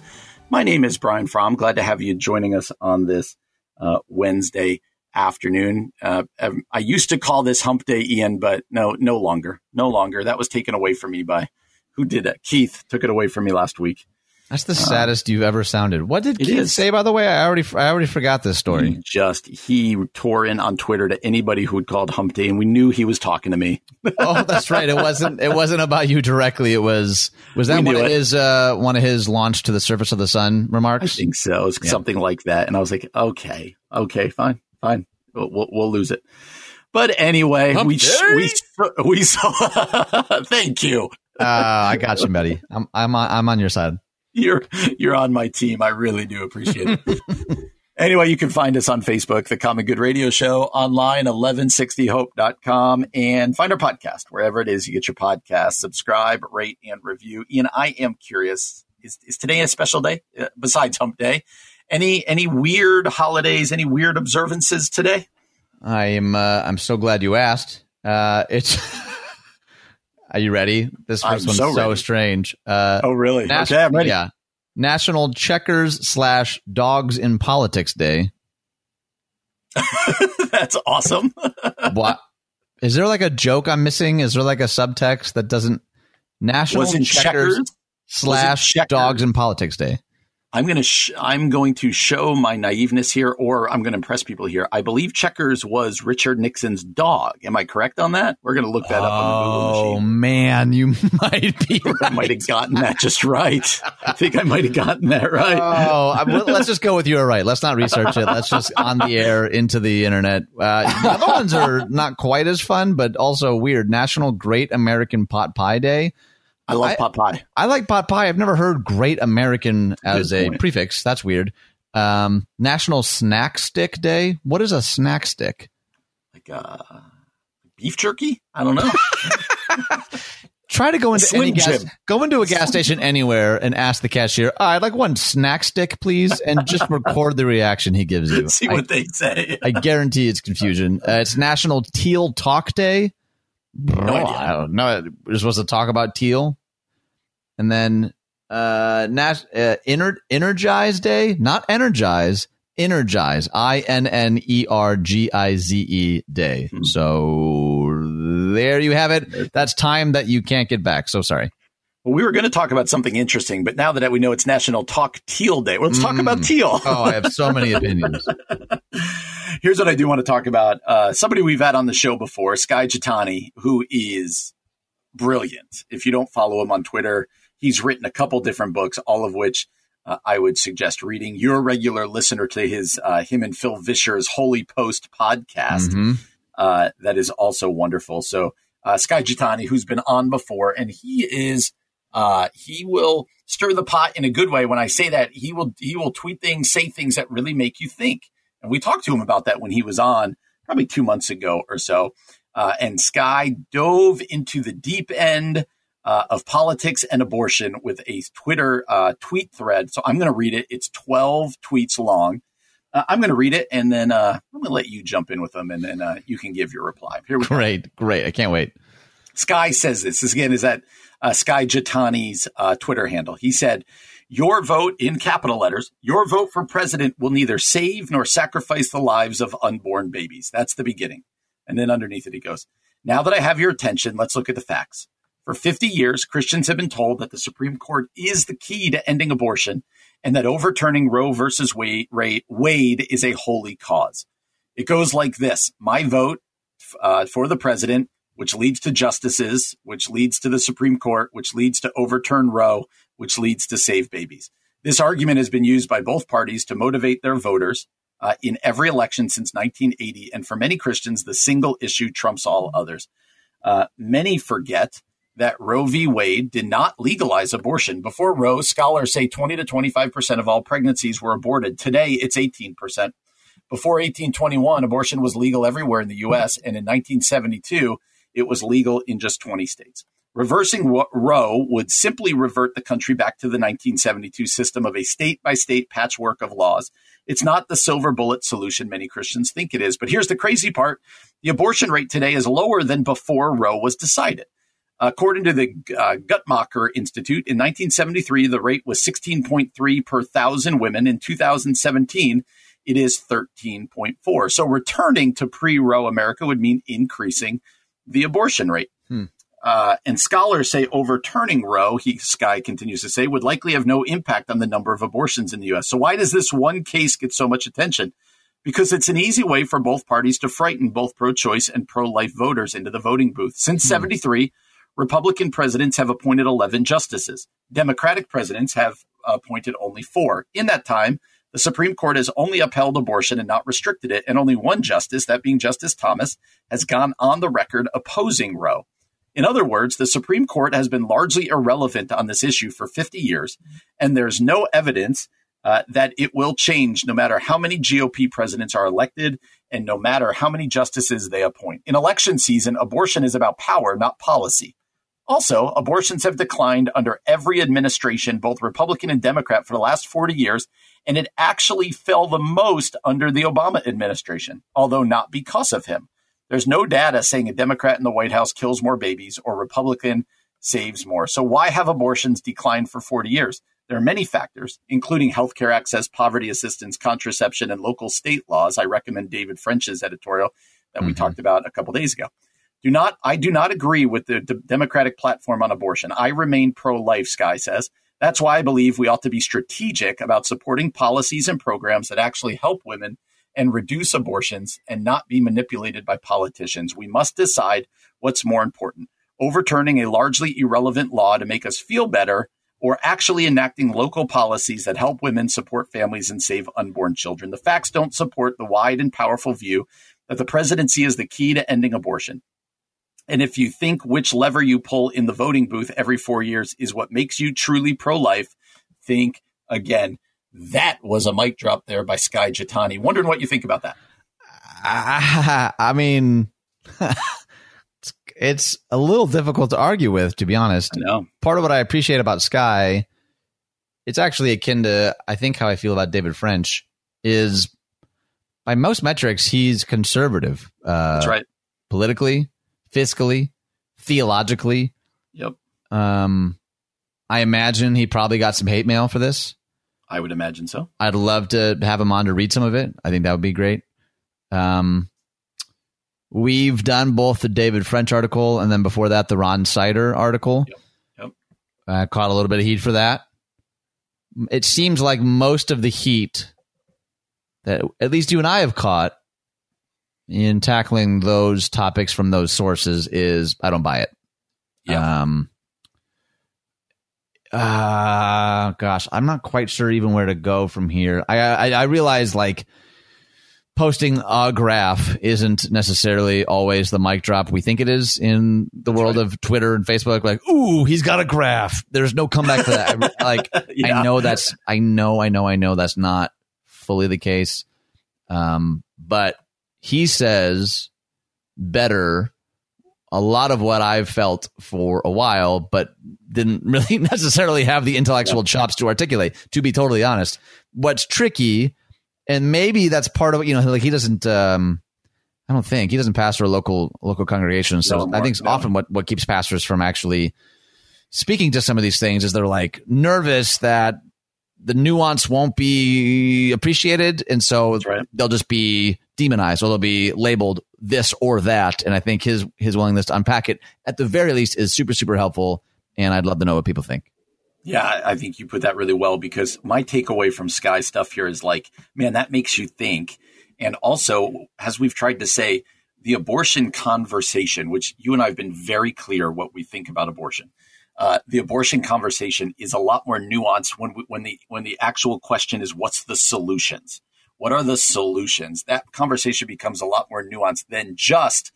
my name is Brian Fromm. Glad to have you joining us on this uh, Wednesday afternoon. Uh, um, I used to call this Hump Day, Ian, but no, no longer. No longer. That was taken away from me by who did that? Keith took it away from me last week. That's the saddest um, you've ever sounded. What did Keith is. say, by the way? I already, I already forgot this story. He just he tore in on Twitter to anybody who had called Humpty, and we knew he was talking to me. oh, that's right. It wasn't. It wasn't about you directly. It was. Was that one of it. his uh, one of his launch to the surface of the sun remarks? I think so. Yeah. something like that. And I was like, okay, okay, fine, fine. We'll, we'll, we'll lose it. But anyway, we we we saw. thank you uh, I got you, buddy. I'm I'm on, I'm on your side. You're you're on my team. I really do appreciate it. anyway, you can find us on Facebook, The Common Good Radio Show, online, 1160hope.com, and find our podcast wherever it is you get your podcast. Subscribe, rate, and review. Ian, I am curious. Is, is today a special day uh, besides Hump Day? Any any weird holidays? Any weird observances today? I am. Uh, I'm so glad you asked. Uh, it's Are you ready? This first I'm one's so, so strange. Uh, oh, really? Nas- okay, I'm ready. Yeah. National Checkers slash Dogs in Politics Day. That's awesome. what? Is there like a joke I'm missing? Is there like a subtext that doesn't? National Checkers, checkers, slash checkers? Dogs in Politics Day. I'm going to sh- I'm going to show my naiveness here, or I'm going to impress people here. I believe Checkers was Richard Nixon's dog. Am I correct on that? We're going to look that up on the Google machine. Oh man, you might be. Right. I might have gotten that just right. I think I might have gotten that right. Oh, let's just go with you. Are right. Let's not research it. Let's just on the air into the internet. Uh, the other ones are not quite as fun, but also weird. National Great American Pot Pie Day. I love I, pot pie. I like pot pie. I've never heard Great American as a prefix. That's weird. Um, National Snack Stick Day. What is a snack stick? Like uh, beef jerky? I don't know. Try to go into any gas, go into a gas station anywhere and ask the cashier, oh, "I'd like one snack stick, please," and just record the reaction he gives you. See what I, they say. I guarantee it's confusion. Uh, it's National Teal Talk Day. No oh, idea. I don't know. We're supposed to talk about teal, and then uh, Nas- uh Ener- Energize Day, not energize, energize. I N N E R G I Z E Day. Hmm. So there you have it. That's time that you can't get back. So sorry. Well, we were going to talk about something interesting, but now that we know it's National Talk Teal Day, well, let's mm. talk about mm. teal. oh, I have so many opinions. Here's what I do want to talk about. Uh, somebody we've had on the show before, Skye Jethani, who is brilliant. If you don't follow him on Twitter, he's written a couple different books, all of which uh, I would suggest reading. You're a regular listener to his uh, him and Phil Vischer's Holy Post podcast. Mhm. Uh, that is also wonderful. So uh, Skye Jethani, who's been on before, and he is uh, he will stir the pot in a good way. When I say that, he will he will tweet things, say things that really make you think. And we talked to him about that when he was on probably two months ago or so. Uh, and Skye dove into the deep end uh, of politics and abortion with a Twitter uh, tweet thread. So I'm going to read it. It's 12 tweets long. Uh, I'm going to read it and then uh, I'm going to let you jump in with them and then uh, you can give your reply. Here we go. Great, great. I can't wait. Skye says this. This again is at uh, Skye Jethani's uh, Twitter handle. He said, Your vote in capital letters, your vote for president will neither save nor sacrifice the lives of unborn babies. That's the beginning. And then underneath it, he goes, Now that I have your attention, let's look at the facts. For 50 years, Christians have been told that the Supreme Court is the key to ending abortion and that overturning Roe versus Wade, is a holy cause. It goes like this My vote uh, for the president which leads to justices, which leads to the Supreme Court, which leads to overturn Roe, which leads to save babies. This argument has been used by both parties to motivate their voters uh, in every election since 1980. And for many Christians, the single issue trumps all others. Uh, many forget that Roe v. Wade did not legalize abortion. Before Roe, scholars say 20 to 25% of all pregnancies were aborted. Today, it's 18%. Before 1821, abortion was legal everywhere in the U.S. And in 1972, it was legal in just 20 states. Reversing Roe would simply revert the country back to the 1972 system of a state by state patchwork of laws. It's not the silver bullet solution many Christians think it is. But here's the crazy part the abortion rate today is lower than before Roe was decided. According to the uh, Guttmacher Institute, in 1973, the rate was 16.3 per thousand women. In 2017, it is 13.4. So returning to pre Roe America would mean increasing the abortion rate. Hmm. Uh, and scholars say overturning Roe, he Skye continues to say, would likely have no impact on the number of abortions in the U.S. So why does this one case get so much attention? Because it's an easy way for both parties to frighten both pro-choice and pro-life voters into the voting booth. Since Hmm. 73, Republican presidents have appointed 11 justices. Democratic presidents have appointed only four. In that time, the Supreme Court has only upheld abortion and not restricted it, and only one justice, that being Justice Thomas, has gone on the record opposing Roe. In other words, the Supreme Court has been largely irrelevant on this issue for 50 years, and there's no evidence uh, that it will change no matter how many GOP presidents are elected and no matter how many justices they appoint. In election season, abortion is about power, not policy. Also, abortions have declined under every administration, both Republican and Democrat, for the last 40 years, and it actually fell the most under the Obama administration, although not because of him. There's no data saying a Democrat in the White House kills more babies or Republican saves more. So why have abortions declined for 40 years? There are many factors, including healthcare access, poverty assistance, contraception, and local state laws. I recommend David French's editorial that we Mhm. talked about a couple days ago. Do not, I do not agree with the Democratic platform on abortion. I remain pro-life, Skye says. That's why I believe we ought to be strategic about supporting policies and programs that actually help women and reduce abortions and not be manipulated by politicians. We must decide what's more important overturning a largely irrelevant law to make us feel better or actually enacting local policies that help women support families and save unborn children. The facts don't support the wide and powerful view that the presidency is the key to ending abortion. And if you think which lever you pull in the voting booth every four years is what makes you truly pro life, think again. That was a mic drop there by Skye Jethani. Wondering what you think about that. I, I mean, it's, it's a little difficult to argue with, to be honest. I know. Part of what I appreciate about Skye, it's actually akin to, I think, how I feel about David French, is by most metrics, he's conservative. Uh, That's right. Politically, fiscally, theologically. Yep. Um, I imagine he probably got some hate mail for this. I would imagine so. I'd love to have him on to read some of it. I think that would be great. Um, we've done both the David French article and then before that the Ron Sider article. Yep. Yep. Uh, caught a little bit of heat for that. It seems like most of the heat that at least you and I have caught in tackling those topics from those sources is I don't buy it. Yeah. Um, uh gosh, I'm not quite sure even where to go from here. I I, I realize like posting a graph isn't necessarily always the mic drop we think it is in the That's world right. of Twitter and Facebook. Like, ooh, he's got a graph. There's no comeback for that. like, yeah. I know that's, I know, I know, I know that's not fully the case. Um, but he says better a lot of what I've felt for a while, but didn't really necessarily have the intellectual chops to articulate, to be totally honest. What's tricky and maybe that's part of it, you know like he doesn't um i don't think he doesn't pastor a local local congregation so no, i think no. often what what keeps pastors from actually speaking to some of these things is they're like nervous that the nuance won't be appreciated and so right. they'll just be demonized or they'll be labeled this or that and i think his his willingness to unpack it at the very least is super super helpful and i'd love to know what people think yeah, I think you put that really well because my takeaway from Skye stuff here is like, man, that makes you think. And also, as we've tried to say, the abortion conversation, which you and I have been very clear what we think about abortion. Uh, the abortion conversation is a lot more nuanced when we, when the when the actual question is what's the solutions? What are the solutions? That conversation becomes a lot more nuanced than just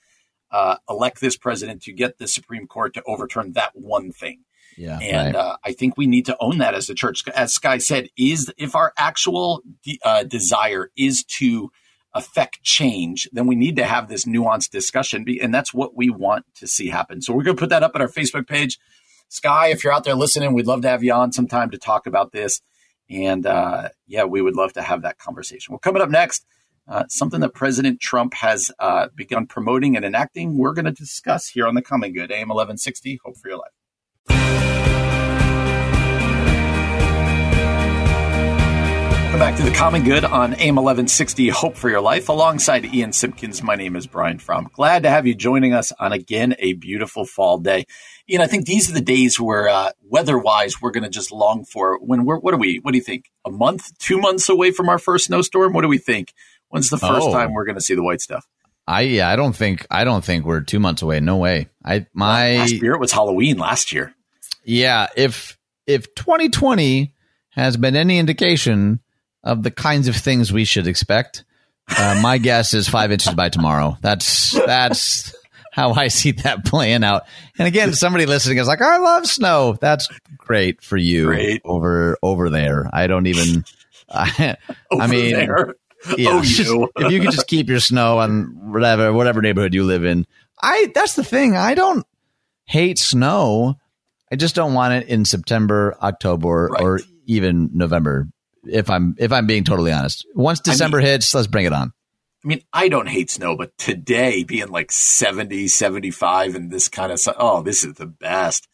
uh, elect this president to get the Supreme Court to overturn that one thing. Yeah, and right. uh, I think we need to own that as a church. As Skye said, is if our actual de- uh, desire is to affect change, then we need to have this nuanced discussion, and that's what we want to see happen. So we're going to put that up at our Facebook page. Skye, if you're out there listening, we'd love to have you on sometime to talk about this. And uh, yeah, we would love to have that conversation. Well, coming up next, uh, something that President Trump has uh, begun promoting and enacting, we're going to discuss here on the Common Good, AM 1160. Hope for your life. Welcome back to the Common Good on AM 1160 Hope for Your Life. Alongside Ian Simpkins, my name is Brian Fromm. Glad to have you joining us on again a beautiful fall day. Ian, I think these are the days where uh, weather-wise we're going to just long for. When we're what do we? What do you think? A month, two months away from our first snowstorm? What do we think? When's the first oh. time we're going to see the white stuff? I yeah, I don't think I don't think we're two months away. No way. I my last year it was Halloween last year. Yeah, if if 2020 has been any indication of the kinds of things we should expect, uh, my guess is five inches by tomorrow. That's that's how I see that playing out. And again, somebody listening is like, "I love snow." That's great for you great. over over there. I don't even. I, I mean, there. Yeah, oh, just, you. if you could just keep your snow on whatever whatever neighborhood you live in. I that's the thing. I don't hate snow. I just don't want it in September, October, right. or even November. If I'm if I'm being totally honest, once December I mean, hits, let's bring it on. I mean, I don't hate snow, but today being like 70, 75 and this kind of oh, this is the best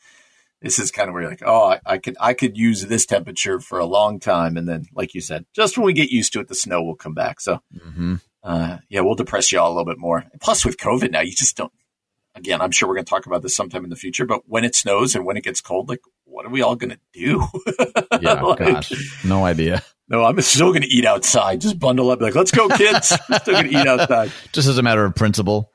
this is kind of where you're like, oh, I, I, could I could use this temperature for a long time, and then, like you said, just when we get used to it, the snow will come back. So, mm-hmm. uh, yeah, we'll depress you all a little bit more. Plus, with COVID now, you just don't. Again, I'm sure we're going to talk about this sometime in the future, but when it snows and when it gets cold, like, what are we all going to do? yeah, like, gosh, no idea. No, I'm still going to eat outside. Just bundle up, like, let's go, kids. We're still going to eat outside. Just as a matter of principle.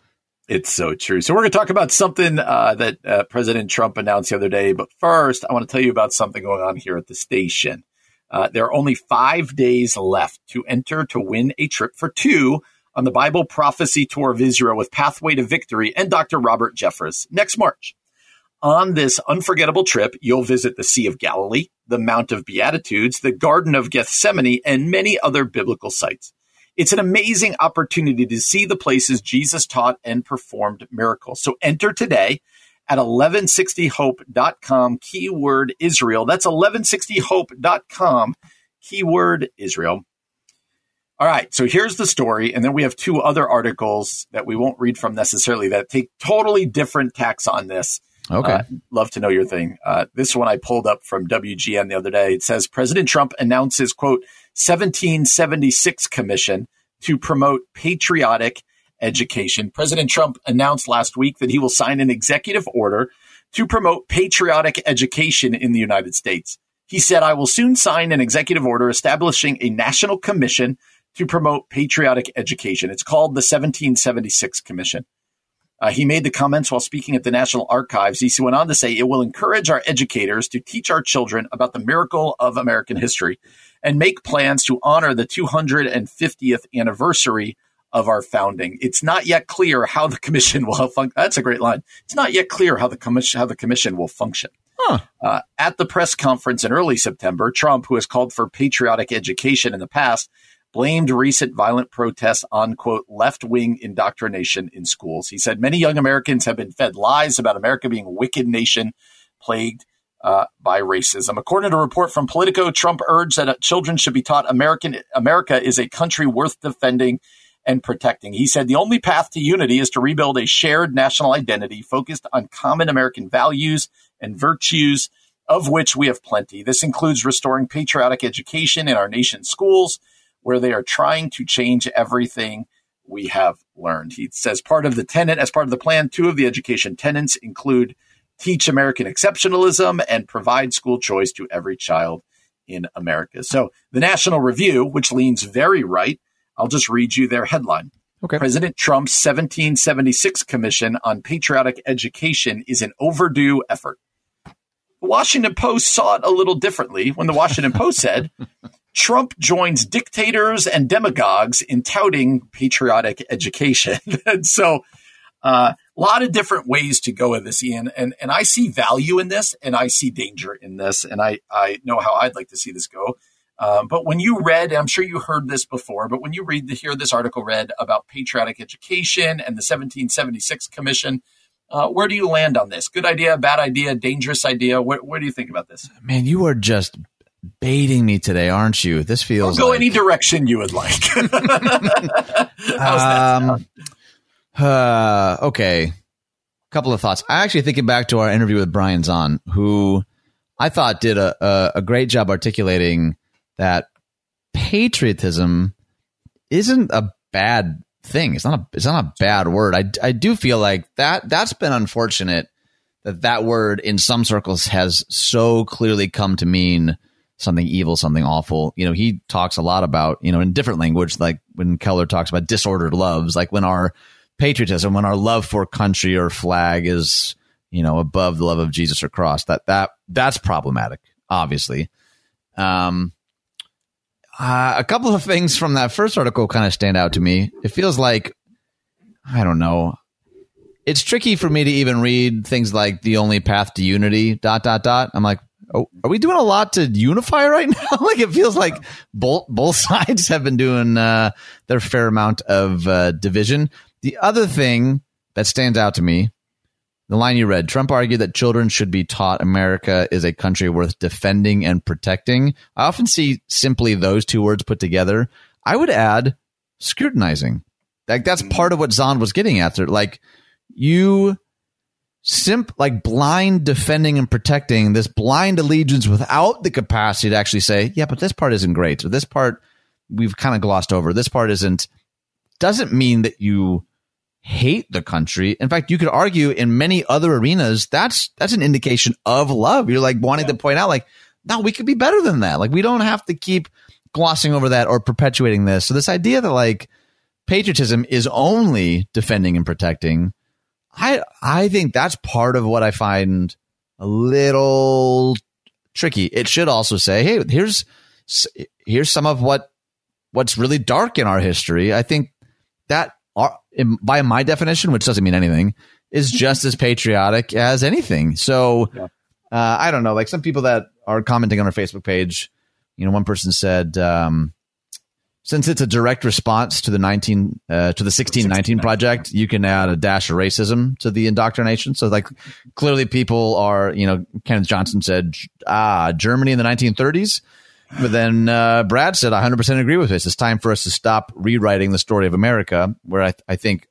It's so true. So we're going to talk about something uh, that uh, President Trump announced the other day. But first, I want to tell you about something going on here at the station. Uh, there are only five days left to enter to win a trip for two on the Bible Prophecy Tour of Israel with Pathway to Victory and Dr. Robert Jeffress next March. On this unforgettable trip, you'll visit the Sea of Galilee, the Mount of Beatitudes, the Garden of Gethsemane, and many other biblical sites. It's an amazing opportunity to see the places Jesus taught and performed miracles. So enter today at 1160hope.com, keyword Israel. That's 1160hope.com, keyword Israel. All right, so here's the story. And then we have two other articles that we won't read from necessarily that take totally different tacks on this. Okay. Uh, love to know your thing. Uh, this one I pulled up from WGN the other day. It says President Trump announces, quote, 1776 Commission to promote patriotic education. President Trump announced last week that he will sign an executive order to promote patriotic education in the United States. He said, I will soon sign an executive order establishing a national commission to promote patriotic education. It's called the 1776 Commission. Uh, he made the comments while speaking at the National Archives. He went on to say, It will encourage our educators to teach our children about the miracle of American history and make plans to honor the 250th anniversary of our founding. It's not yet clear how the commission will function. That's a great line. It's not yet clear how the commission how the commission will function. Huh. Uh, at the press conference in early September, Trump, who has called for patriotic education in the past, blamed recent violent protests on, quote, left wing indoctrination in schools. He said many young Americans have been fed lies about America being a wicked nation plagued uh, by racism. According to a report from Politico, Trump urged that children should be taught American America is a country worth defending and protecting. He said the only path to unity is to rebuild a shared national identity focused on common American values and virtues, of which we have plenty. This includes restoring patriotic education in our nation's schools where they are trying to change everything we have learned. He says part of the tenant, as part of the plan, two of the education tenants include teach American exceptionalism and provide school choice to every child in America. So the National Review, which leans very right, I'll just read you their headline. Okay. President Trump's 1776 Commission on Patriotic Education is an overdue effort. The Washington Post saw it a little differently when the Washington Post said Trump joins dictators and demagogues in touting patriotic education. and so, uh, a lot of different ways to go with this, Ian. And, and I see value in this and I see danger in this. And I, I know how I'd like to see this go. Um, but when you read, I'm sure you heard this before, but when you read hear this article read about patriotic education and the 1776 Commission, uh, where do you land on this? Good idea, bad idea, dangerous idea? What, what do you think about this? Man, you are just baiting me today, aren't you? This feels I'll go like... any direction you would like. um, uh, okay. Couple of thoughts. I actually thinking back to our interview with Brian Zahnd, who I thought did a, a, a great job articulating that patriotism isn't a bad thing. It's not a it's not a bad word. I I do feel like that that's been unfortunate that that word in some circles has so clearly come to mean something evil, something awful. You know, he talks a lot about, you know, in different language, like when Keller talks about disordered loves, like when our patriotism, when our love for country or flag is, you know, above the love of Jesus or cross, that, that, that's problematic, obviously. Um, uh, a couple of things from that first article kind of stand out to me. It feels like, I don't know, it's tricky for me to even read things like the only path to unity dot dot dot i'm like Oh, are we doing a lot to unify right now? like it feels like both both sides have been doing uh, their fair amount of uh, division. The other thing that stands out to me, the line you read, Trump argued that children should be taught America is a country worth defending and protecting. I often see simply those two words put together. I would add scrutinizing. Like that's part of what Zahnd was getting after. Like you simp like blind defending and protecting this blind allegiance without the capacity to actually say, yeah, but this part isn't great, or this part we've kind of glossed over. This part isn't doesn't mean that you hate the country. In fact, you could argue in many other arenas that's that's an indication of love. You're like wanting yeah. to point out like, no, we could be better than that. Like we don't have to keep glossing over that or perpetuating this. So this idea that like patriotism is only defending and protecting I I think that's part of what I find a little tricky. It should also say, hey, here's here's some of what what's really dark in our history. I think that are, by my definition, which doesn't mean anything, is just as patriotic as anything. So yeah. uh, I don't know. Like some people that are commenting on our Facebook page, you know, one person said. Um, since it's a direct response to the 19 uh, to the 1619 project you can add a dash of racism to the indoctrination. So like clearly people are you know kenneth johnson said ah germany in the 1930s but then uh, brad said i 100% agree with this. It's time for us to stop rewriting the story of america where i, I think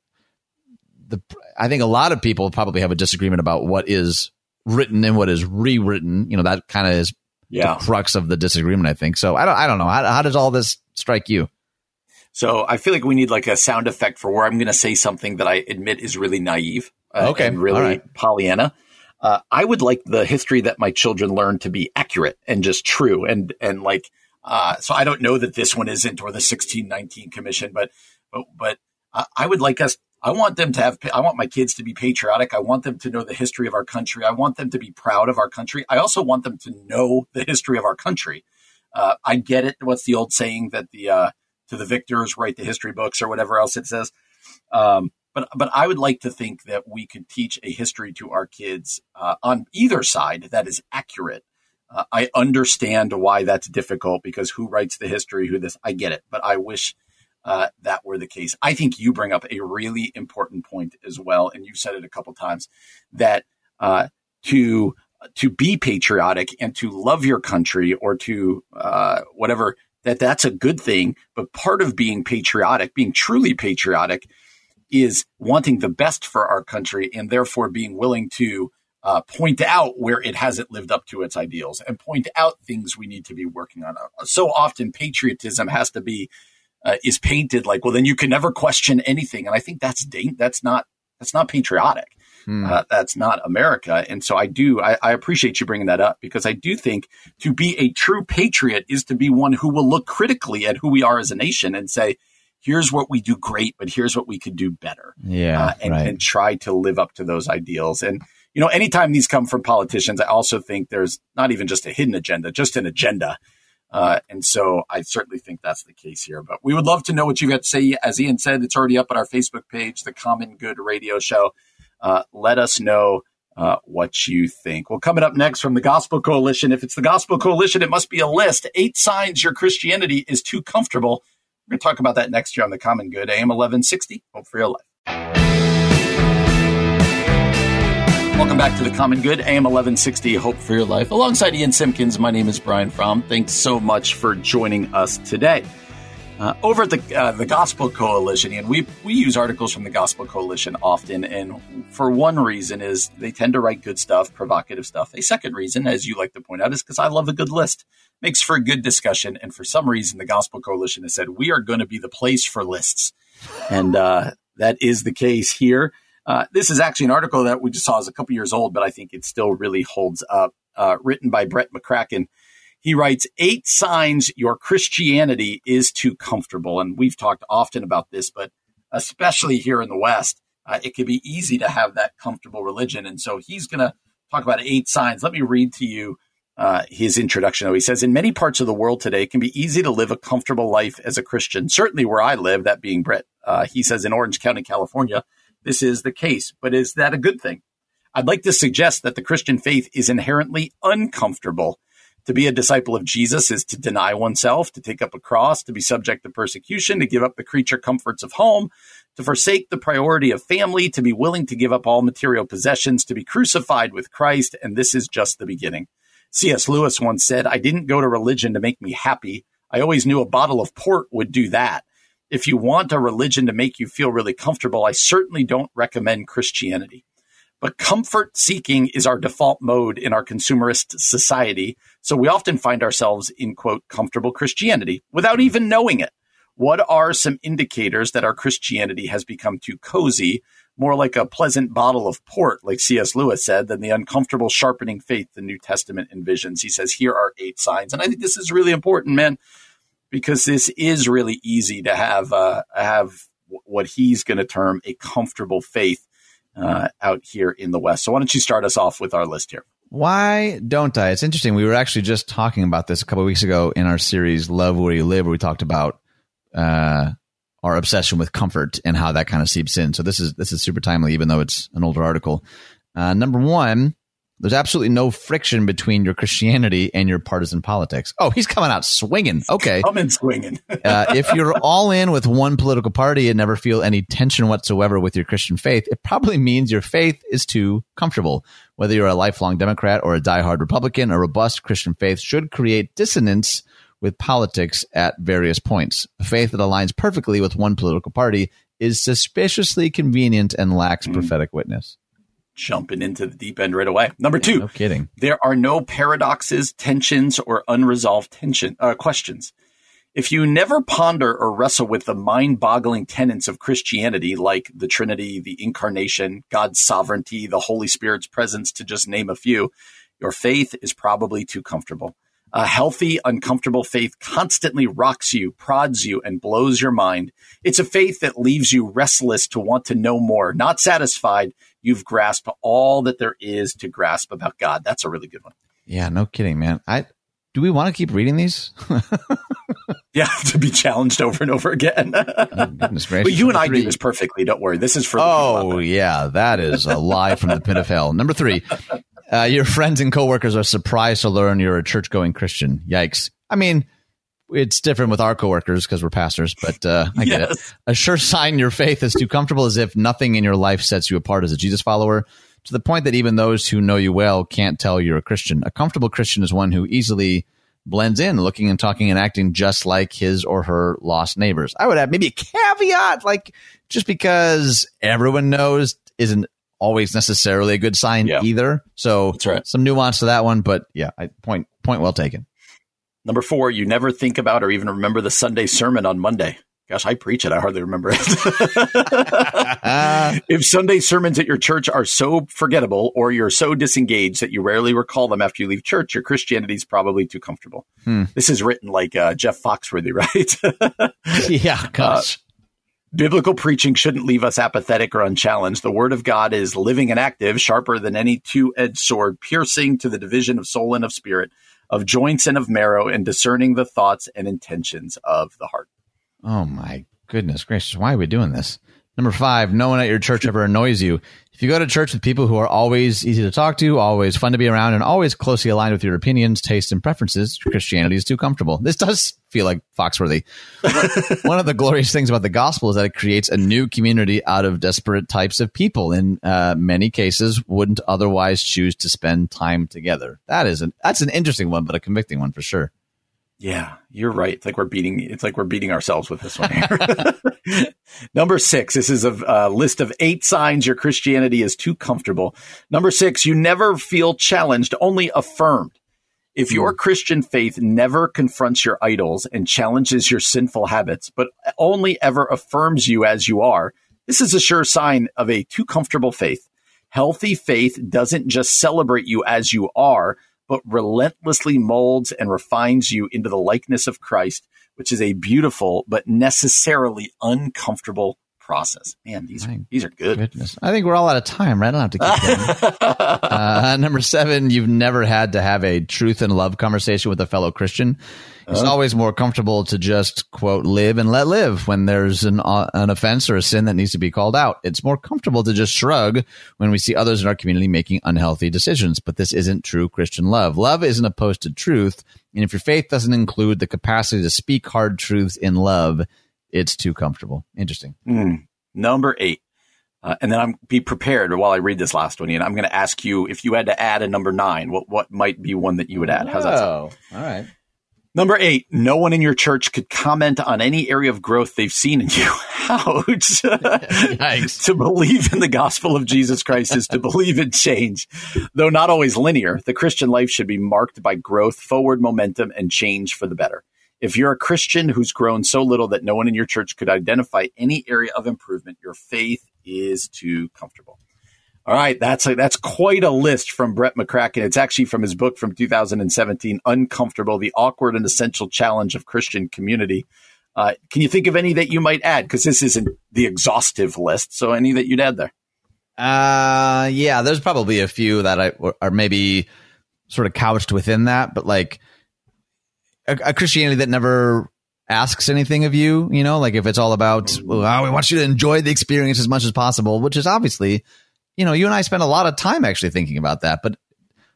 the i think a lot of people probably have a disagreement about what is written and what is rewritten. You know that kind of is yeah. the crux of the disagreement i think so i don't i don't know how, how does all this strike you? So I feel like we need like a sound effect for where I'm going to say something that I admit is really naive. Uh, okay. And really right. Pollyanna. Uh, I would like the history that my children learn to be accurate and just true. And, and like, uh, so I don't know that this one isn't or the 1619 commission, but, but, but uh, I would like us, I want them to have, I want my kids to be patriotic. I want them to know the history of our country. I want them to be proud of our country. I also want them to know the history of our country. Uh, I get it. What's the old saying that the, uh, to the victors write the history books or whatever else it says. Um, but, but I would like to think that we could teach a history to our kids uh, on either side that is accurate. Uh, I understand why that's difficult because who writes the history, who this, I get it, but I wish uh, that were the case. I think you bring up a really important point as well, and you've said it a couple times that uh, to to be patriotic and to love your country or to uh, whatever that that's a good thing. But part of being patriotic, being truly patriotic, is wanting the best for our country and therefore being willing to uh, point out where it hasn't lived up to its ideals and point out things we need to be working on. So often, patriotism has to be uh, is painted like, well, then you can never question anything. And I think that's that's not that's not patriotic. Hmm. Uh, that's not America. And so I do I, I appreciate you bringing that up because I do think to be a true patriot is to be one who will look critically at who we are as a nation and say, here's what we do great, but here's what we could do better. Yeah, uh, and, right. and try to live up to those ideals. And you know, anytime these come from politicians, I also think there's not even just a hidden agenda, just an agenda uh, and so I certainly think that's the case here. But we would love to know what you got to say. As Ian said, it's already up on our Facebook page, the Common Good Radio Show. Uh, let us know uh, what you think. Well, coming up next from the Gospel Coalition, if it's the Gospel Coalition, it must be a list. Eight signs your Christianity is too comfortable. We're going to talk about that next year on the Common Good, AM 1160. Hope for your life. Welcome back to the Common Good, AM 1160, Hope for Your Life. Alongside Ian Simpkins, my name is Brian Fromm. Thanks so much for joining us today. Uh, over at the uh, the Gospel Coalition, and we we use articles from the Gospel Coalition often, and for one reason is they tend to write good stuff, provocative stuff. A second reason, as you like to point out, is because I love a good list. Makes for a good discussion, and for some reason, the Gospel Coalition has said we are going to be the place for lists, and uh, that is the case here. Uh, this is actually an article that we just saw is a couple years old, but I think it still really holds up. Uh, written by Brett McCracken. He writes eight signs your Christianity is too comfortable, and we've talked often about this, but especially here in the West, uh, it can be easy to have that comfortable religion. And so he's going to talk about eight signs. Let me read to you uh, his introduction. though. He says, In many parts of the world today, it can be easy to live a comfortable life as a Christian. Certainly where I live, that being Brett, uh, he says in Orange County, California, this is the case. But is that a good thing? I'd like to suggest that the Christian faith is inherently uncomfortable. To be a disciple of Jesus is to deny oneself, to take up a cross, to be subject to persecution, to give up the creature comforts of home, to forsake the priority of family, to be willing to give up all material possessions, to be crucified with Christ, and this is just the beginning. C.S. Lewis once said, I didn't go to religion to make me happy. I always knew a bottle of port would do that if you want a religion to make you feel really comfortable, I certainly don't recommend Christianity. But comfort seeking is our default mode in our consumerist society. So we often find ourselves in quote, comfortable Christianity without even knowing it. What are some indicators that our Christianity has become too cozy, more like a pleasant bottle of port, like C.S. Lewis said, than the uncomfortable sharpening faith the New Testament envisions? He says, here are eight signs. And I think this is really important, man because this is really easy to have uh, have what he's going to term a comfortable faith uh, out here in the West. So why don't you start us off with our list here? Why don't I? It's interesting. We were actually just talking about this a couple weeks ago in our series "Love Where You Live," where we talked about uh, our obsession with comfort and how that kind of seeps in. So this is this is super timely, even though it's an older article. Uh, number one, there's absolutely no friction between your Christianity and your partisan politics. Oh, he's coming out swinging. Okay. Coming swinging. uh, if you're all in with one political party and never feel any tension whatsoever with your Christian faith, it probably means your faith is too comfortable. Whether you're a lifelong Democrat or a diehard Republican, a robust Christian faith should create dissonance with politics at various points. A faith that aligns perfectly with one political party is suspiciously convenient and lacks mm. prophetic witness jumping into the deep end right away. Number two, no kidding. There are no paradoxes, tensions, or unresolved tension uh, questions. If you never ponder or wrestle with the mind-boggling tenets of Christianity, like the Trinity, the Incarnation, God's sovereignty, the Holy Spirit's presence, to just name a few, your faith is probably too comfortable. A healthy, uncomfortable faith constantly rocks you, prods you, and blows your mind. It's a faith that leaves you restless to want to know more, not satisfied. You've grasped all that there is to grasp about God. That's a really good one. Yeah, no kidding, man. I do we want to keep reading these? yeah, to be challenged over and over again. oh, goodness gracious. But you and I do this perfectly. Don't worry. This is for. Oh yeah, that is a lie from the pit of hell. Number three, uh, your friends and coworkers are surprised to learn you're a church going Christian. Yikes. I mean, it's different with our coworkers because we're pastors, but uh, I get it. A sure sign your faith is too comfortable as if nothing in your life sets you apart as a Jesus follower, to the point that even those who know you well can't tell you're a Christian. A comfortable Christian is one who easily blends in, looking and talking and acting just like his or her lost neighbors. I would add maybe a caveat, like just because everyone knows isn't always necessarily a good sign yeah. either. So That's right. some nuance to that one, but yeah, I, point point well taken. Number four, you never think about or even remember the Sunday sermon on Monday. Gosh, I preach it. I hardly remember it. if Sunday sermons at your church are so forgettable or you're so disengaged that you rarely recall them after you leave church, your Christianity is probably too comfortable. Hmm. This is written like uh, Jeff Foxworthy, right? yeah, gosh. Uh, Biblical preaching shouldn't leave us apathetic or unchallenged. The word of God is living and active, sharper than any two edged sword, piercing to the division of soul and of spirit, of joints and of marrow, and discerning the thoughts and intentions of the heart. Oh my goodness gracious. Why are we doing this? Number five, no one at your church ever annoys you. If you go to church with people who are always easy to talk to, always fun to be around, and always closely aligned with your opinions, tastes, and preferences, Christianity is too comfortable. This does feel like Foxworthy. One of the glorious things about the gospel is that it creates a new community out of desperate types of people. In uh, many cases, wouldn't otherwise choose to spend time together. That is an that's an interesting one, but a convicting one for sure. Yeah, you're right. It's like we're beating. It's like we're beating ourselves with this one. Here. Number six. This is a, a list of eight signs your Christianity is too comfortable. Number six. You never feel challenged, only affirmed. If your hmm. Christian faith never confronts your idols and challenges your sinful habits, but only ever affirms you as you are, this is a sure sign of a too comfortable faith. Healthy faith doesn't just celebrate you as you are, but relentlessly molds and refines you into the likeness of Christ, which is a beautiful but necessarily uncomfortable process. Man, these are, these are good. Goodness. I think we're all out of time, right? I don't have to keep going. uh, number seven, you've never had to have a truth and love conversation with a fellow Christian. It's uh-huh. always more comfortable to just quote live and let live when there's an uh, an offense or a sin that needs to be called out. It's more comfortable to just shrug when we see others in our community making unhealthy decisions. But this isn't true Christian love. Love isn't opposed to truth, and if your faith doesn't include the capacity to speak hard truths in love, it's too comfortable. Interesting. Mm. Number eight. Uh, and then I'm be prepared while I read this last one. Ian, I'm going to ask you if you had to add a number nine, what what might be one that you would add? How's that? Oh, all right. Number eight, no one in your church could comment on any area of growth they've seen in you. Ouch. to believe in the gospel of Jesus Christ is to believe in change. Though not always linear, the Christian life should be marked by growth, forward momentum, and change for the better. If you're a Christian who's grown so little that no one in your church could identify any area of improvement, your faith is too comfortable. All right, that's a, that's quite a list from Brett McCracken. It's actually from his book from 2017, "Uncomfortable: The Awkward and Essential Challenge of Christian Community." Uh, can you think of any that you might add? Because this isn't the exhaustive list, so any that you'd add there? Uh, yeah, there's probably a few that I, are maybe sort of couched within that, but like a, a Christianity that never asks anything of you, you know, like if it's all about, well, we want you to enjoy the experience as much as possible, which is obviously you know, you and I spend a lot of time actually thinking about that, but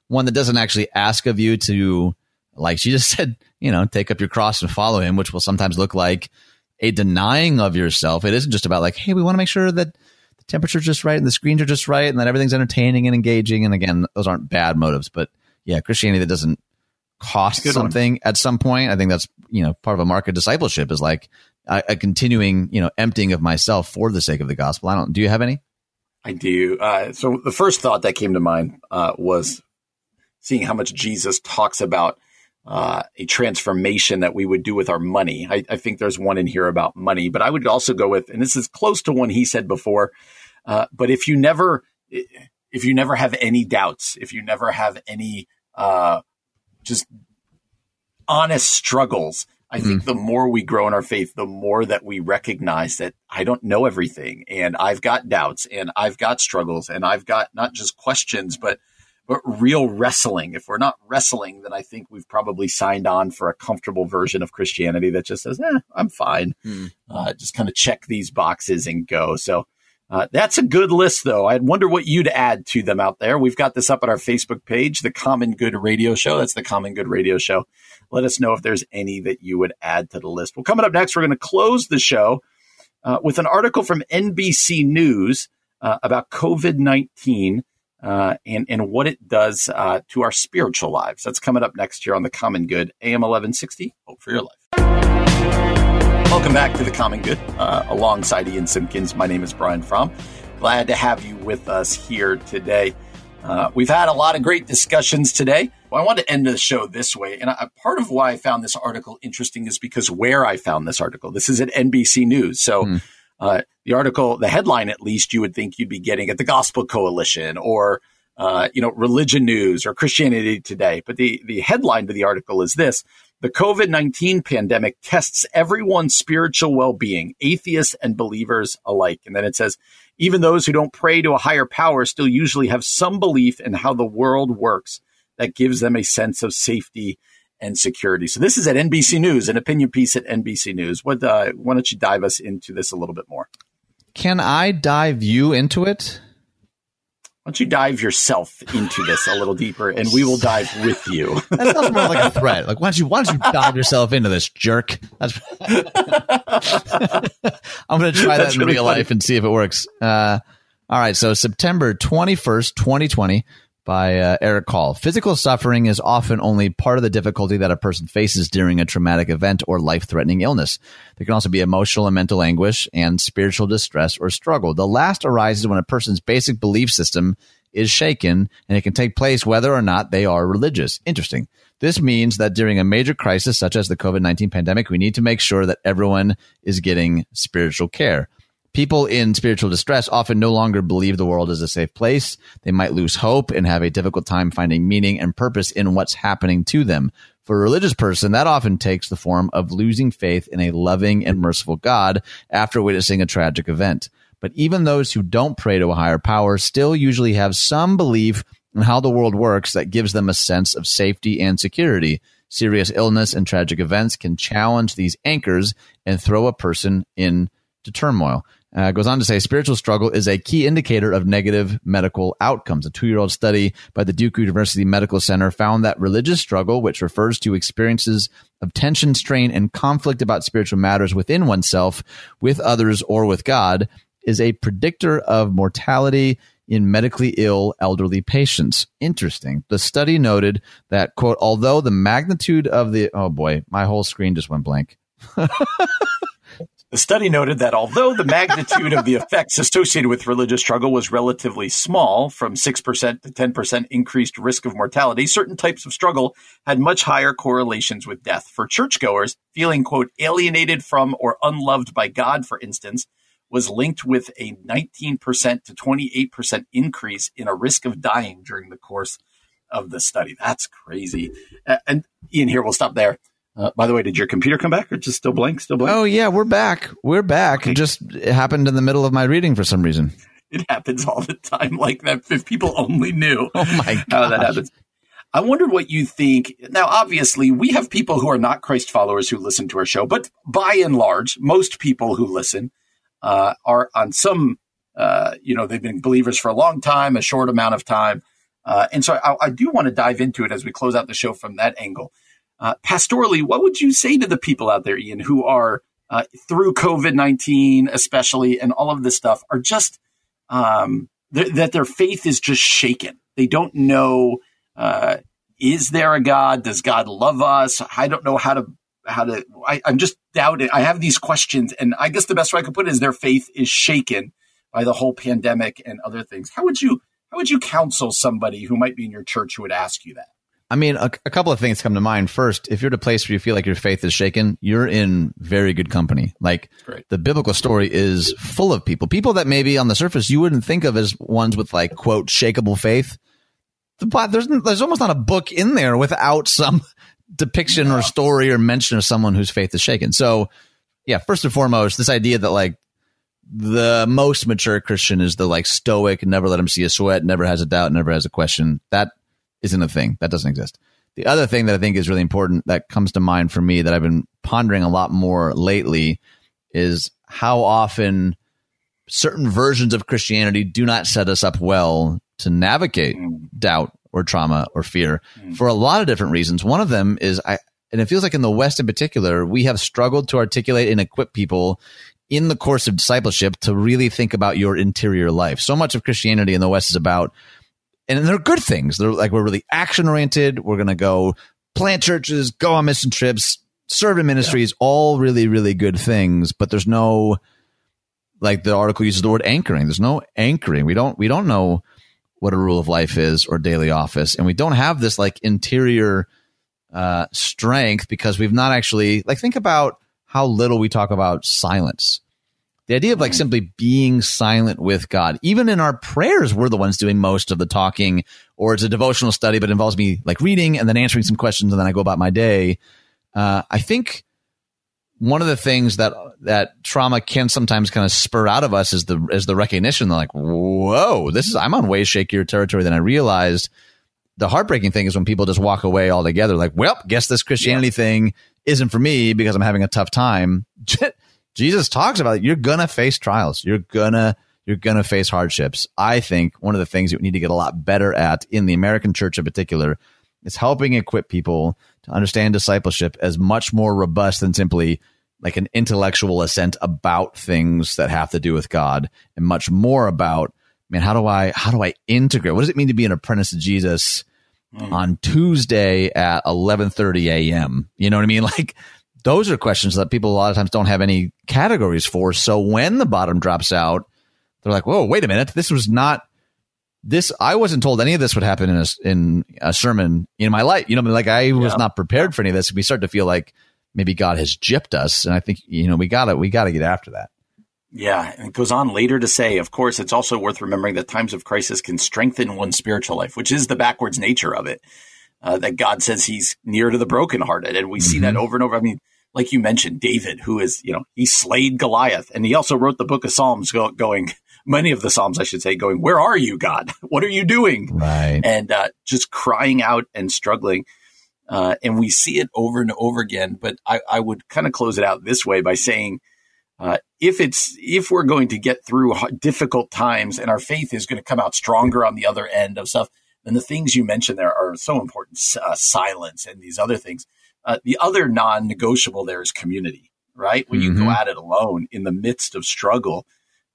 one that doesn't actually ask of you to, like she just said, you know, take up your cross and follow him, which will sometimes look like a denying of yourself. It isn't just about like, hey, we want to make sure that the temperature's just right and the screens are just right and that everything's entertaining and engaging. And again, those aren't bad motives, but yeah, Christianity that doesn't cost something one. at some point. I think that's, you know, part of a mark of discipleship is like a, a continuing, you know, emptying of myself for the sake of the gospel. I don't, do you have any? I do. Uh, so the first thought that came to mind uh, was seeing how much Jesus talks about uh, a transformation that we would do with our money. I, I, think there's one in here about money, but I would also go with, and this is close to one he said before. Uh, but if you never, if you never have any doubts, if you never have any, uh, just honest struggles. I mm. think the more we grow in our faith, the more that we recognize that I don't know everything and I've got doubts and I've got struggles and I've got not just questions, but but real wrestling. If we're not wrestling, then I think we've probably signed on for a comfortable version of Christianity that just says, eh, I'm fine. Mm. Uh, just kind of check these boxes and go. So uh, that's a good list, though. I wonder what you'd add to them out there. We've got this up on our Facebook page, the Common Good Radio Show. That's the Common Good Radio Show. Let us know if there's any that you would add to the list. Well, coming up next, we're going to close the show uh, with an article from NBC News uh, about COVID 19 uh, and, and what it does uh, to our spiritual lives. That's coming up next year on The Common Good, AM 1160. Hope for your life. Welcome back to The Common Good uh, alongside Ian Simpkins. My name is Brian Fromm. Glad to have you with us here today. Uh, we've had a lot of great discussions today. Well, I want to end the show this way. And I, part of why I found this article interesting is because where I found this article. This is at NBC News. So, mm. Uh, the article, the headline at least, you would think you'd be getting at the Gospel Coalition or uh, you know Religion News or Christianity Today. But the the headline to the article is this: the COVID nineteen pandemic tests everyone's spiritual well being, atheists and believers alike. And then it says. Even those who don't pray to a higher power still usually have some belief in how the world works that gives them a sense of safety and security. So this is at NBC News, an opinion piece at NBC News. What? Uh, why don't you dive us into this a little bit more? Can I dive you into it? Why don't you dive yourself into this a little deeper, and we will dive with you. that sounds more like a threat. Like why don't you why don't you dive yourself into this jerk? That's I'm going to try that That's in really real funny. life and see if it works. Uh, all right, so September twenty first, twenty twenty by uh, Eric Hall. Physical suffering is often only part of the difficulty that a person faces during a traumatic event or life threatening illness. There can also be emotional and mental anguish and spiritual distress or struggle. The last arises when a person's basic belief system is shaken, and it can take place whether or not they are religious. Interesting. This means that during a major crisis such as the COVID 19 pandemic, we need to make sure that everyone is getting spiritual care. People in spiritual distress often no longer believe the world is a safe place. They might lose hope and have a difficult time finding meaning and purpose in what's happening to them. For a religious person, that often takes the form of losing faith in a loving and merciful God after witnessing a tragic event. But even those who don't pray to a higher power still usually have some belief in how the world works that gives them a sense of safety and security. Serious illness and tragic events can challenge these anchors and throw a person into turmoil. Uh, goes on to say spiritual struggle is a key indicator of negative medical outcomes. A two year old study by the Duke University Medical Center found that religious struggle, which refers to experiences of tension, strain, and conflict about spiritual matters within oneself, with others, or with God, is a predictor of mortality in medically ill elderly patients. Interesting. The study noted that, quote, although the magnitude of the, oh boy, my whole screen just went blank. The study noted that although the magnitude of the effects associated with religious struggle was relatively small, from 6% to 10% increased risk of mortality, certain types of struggle had much higher correlations with death. For churchgoers, feeling, quote, alienated from or unloved by God, for instance, was linked with a 19% to 28% increase in a risk of dying during the course of the study. That's crazy. And Ian, here, we'll stop there. Uh, by the way, did your computer come back or just still blank? Still blank? Oh yeah, we're back. We're back. Okay. It just it happened in the middle of my reading for some reason. It happens all the time like that. If people only knew oh my how that happens. I wonder what you think. Now, obviously, we have people who are not Christ followers who listen to our show, but by and large, most people who listen uh, are on some, uh, you know, they've been believers for a long time, a short amount of time. Uh, and so I, I do want to dive into it as we close out the show from that angle. Uh, pastorally, what would you say to the people out there, Ian, who are uh, through COVID 19, especially, and all of this stuff, are just um, th- that their faith is just shaken? They don't know uh, is there a God? Does God love us? I don't know how to how to. I, I'm just doubting. I have these questions, and I guess the best way I could put it is their faith is shaken by the whole pandemic and other things. How would you how would you counsel somebody who might be in your church who would ask you that? I mean, a, a, couple of things come to mind. First, if you're at a place where you feel like your faith is shaken, you're in very good company. Like Great. the biblical story is full of people, people that maybe on the surface you wouldn't think of as ones with like quote shakable faith. The, there's there's almost not a book in there without some depiction or story or mention of someone whose faith is shaken. So, yeah, first and foremost, this idea that like the most mature Christian is the like stoic, never let him see a sweat, never has a doubt, never has a question. That isn't a thing. That doesn't exist. The other thing that I think is really important that comes to mind for me that I've been pondering a lot more lately is how often certain versions of Christianity do not set us up well to navigate mm. doubt or trauma or fear mm. for a lot of different reasons. One of them is I, and it feels like in the West in particular, we have struggled to articulate and equip people in the course of discipleship to really think about your interior life. So much of Christianity in the West is about, and they're good things. They're like, we're really action oriented. We're going to go plant churches, go on mission trips, serve in ministries, yeah. all really, really good things. But there's no, like the article uses the word anchoring. There's no anchoring. We don't, we don't know what a rule of life is or daily office. And we don't have this like interior, uh, strength because we've not actually, like, think about how little we talk about silence. The idea of like simply being silent with God, even in our prayers, we're the ones doing most of the talking, or it's a devotional study, but involves me like reading and then answering some questions, and then I go about my day. Uh, I think one of the things that that trauma can sometimes kind of spur out of us is the is the recognition that like, whoa, this is I'm on way shakier territory than I realized. The heartbreaking thing is when people just walk away altogether, like, well, guess this Christianity yeah. thing isn't for me because I'm having a tough time. Jesus talks about it. You're gonna face trials. You're gonna you're gonna face hardships. I think one of the things that we need to get a lot better at in the American church in particular is helping equip people to understand discipleship as much more robust than simply like an intellectual assent about things that have to do with God and much more about man, how do I how do I integrate? What does it mean to be an apprentice to Jesus? mm. on Tuesday at 11:30 a.m. You know what I mean? Like those are questions that people a lot of times don't have any categories for. So when the bottom drops out, they're like, "Whoa, wait a minute! This was not this. I wasn't told any of this would happen in a in a sermon in my life. You know, like I was yeah. not prepared for any of this. We start to feel like maybe God has gypped us, and I think you know we got to we got to get after that. Yeah, and it goes on later to say, of course, it's also worth remembering that times of crisis can strengthen one's spiritual life, which is the backwards nature of it. Uh, that God says He's near to the brokenhearted, and we mm-hmm. see that mm-hmm. over and over. I mean, like you mentioned, David, who is you know he slayed Goliath, and he also wrote the book of Psalms, go, going many of the Psalms, I should say, going, "Where are you, God? What are you doing?" Right, and uh, just crying out and struggling. Uh, and we see it over and over again. But I, I would kind of close it out this way by saying uh, if it's if we're going to get through difficult times and our faith is going to come out stronger on the other end of stuff, then the things you mentioned there are so important. Uh, silence and these other things. Uh, the other non-negotiable there is community, right? When mm-hmm. you go mm-hmm. at it alone in the midst of struggle,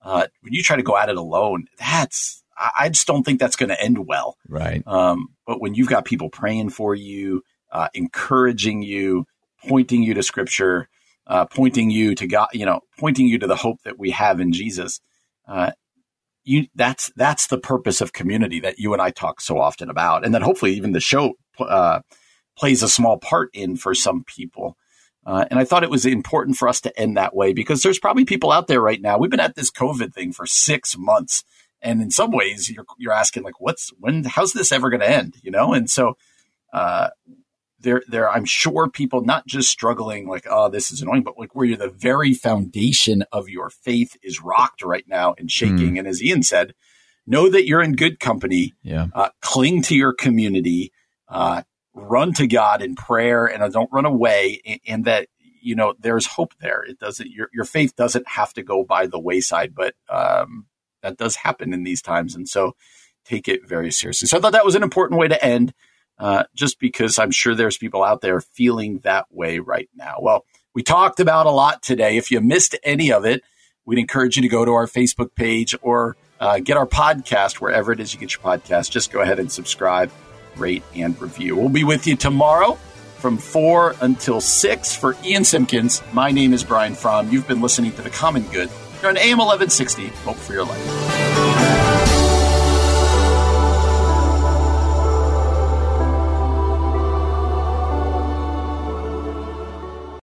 uh, when you try to go at it alone, that's I just don't think that's going to end well. Right. Um, but when you've got people praying for you, uh, encouraging you, pointing you to Scripture, uh, pointing you to God, you know, pointing you to the hope that we have in Jesus. Uh, you, that's that's the purpose of community that you and I talk so often about, and that hopefully even the show uh, plays a small part in for some people. Uh, and I thought it was important for us to end that way because there's probably people out there right now. We've been at this COVID thing for six months, and in some ways, you're you're asking like, what's when? How's this ever going to end? You know, and so uh, there there I'm sure people not just struggling like oh this is annoying but like where you're the very foundation of your faith is rocked right now and shaking mm. and as Ian said know that you're in good company yeah uh, cling to your community uh, run to God in prayer and uh, don't run away and, and, that you know there's hope there it doesn't your your faith doesn't have to go by the wayside but um, that does happen in these times and so take it very seriously so I thought that was an important way to end uh, just because I'm sure there's people out there feeling that way right now. Well, we talked about a lot today. If you missed any of it, we'd encourage you to go to our Facebook page or uh, get our podcast wherever it is you get your podcast. Just go ahead and subscribe, rate, and review. We'll be with you tomorrow from 4 until 6 for Ian Simpkins. My name is Brian Fromm. You've been listening to The Common Good. You're on AM 1160. Hope for your life.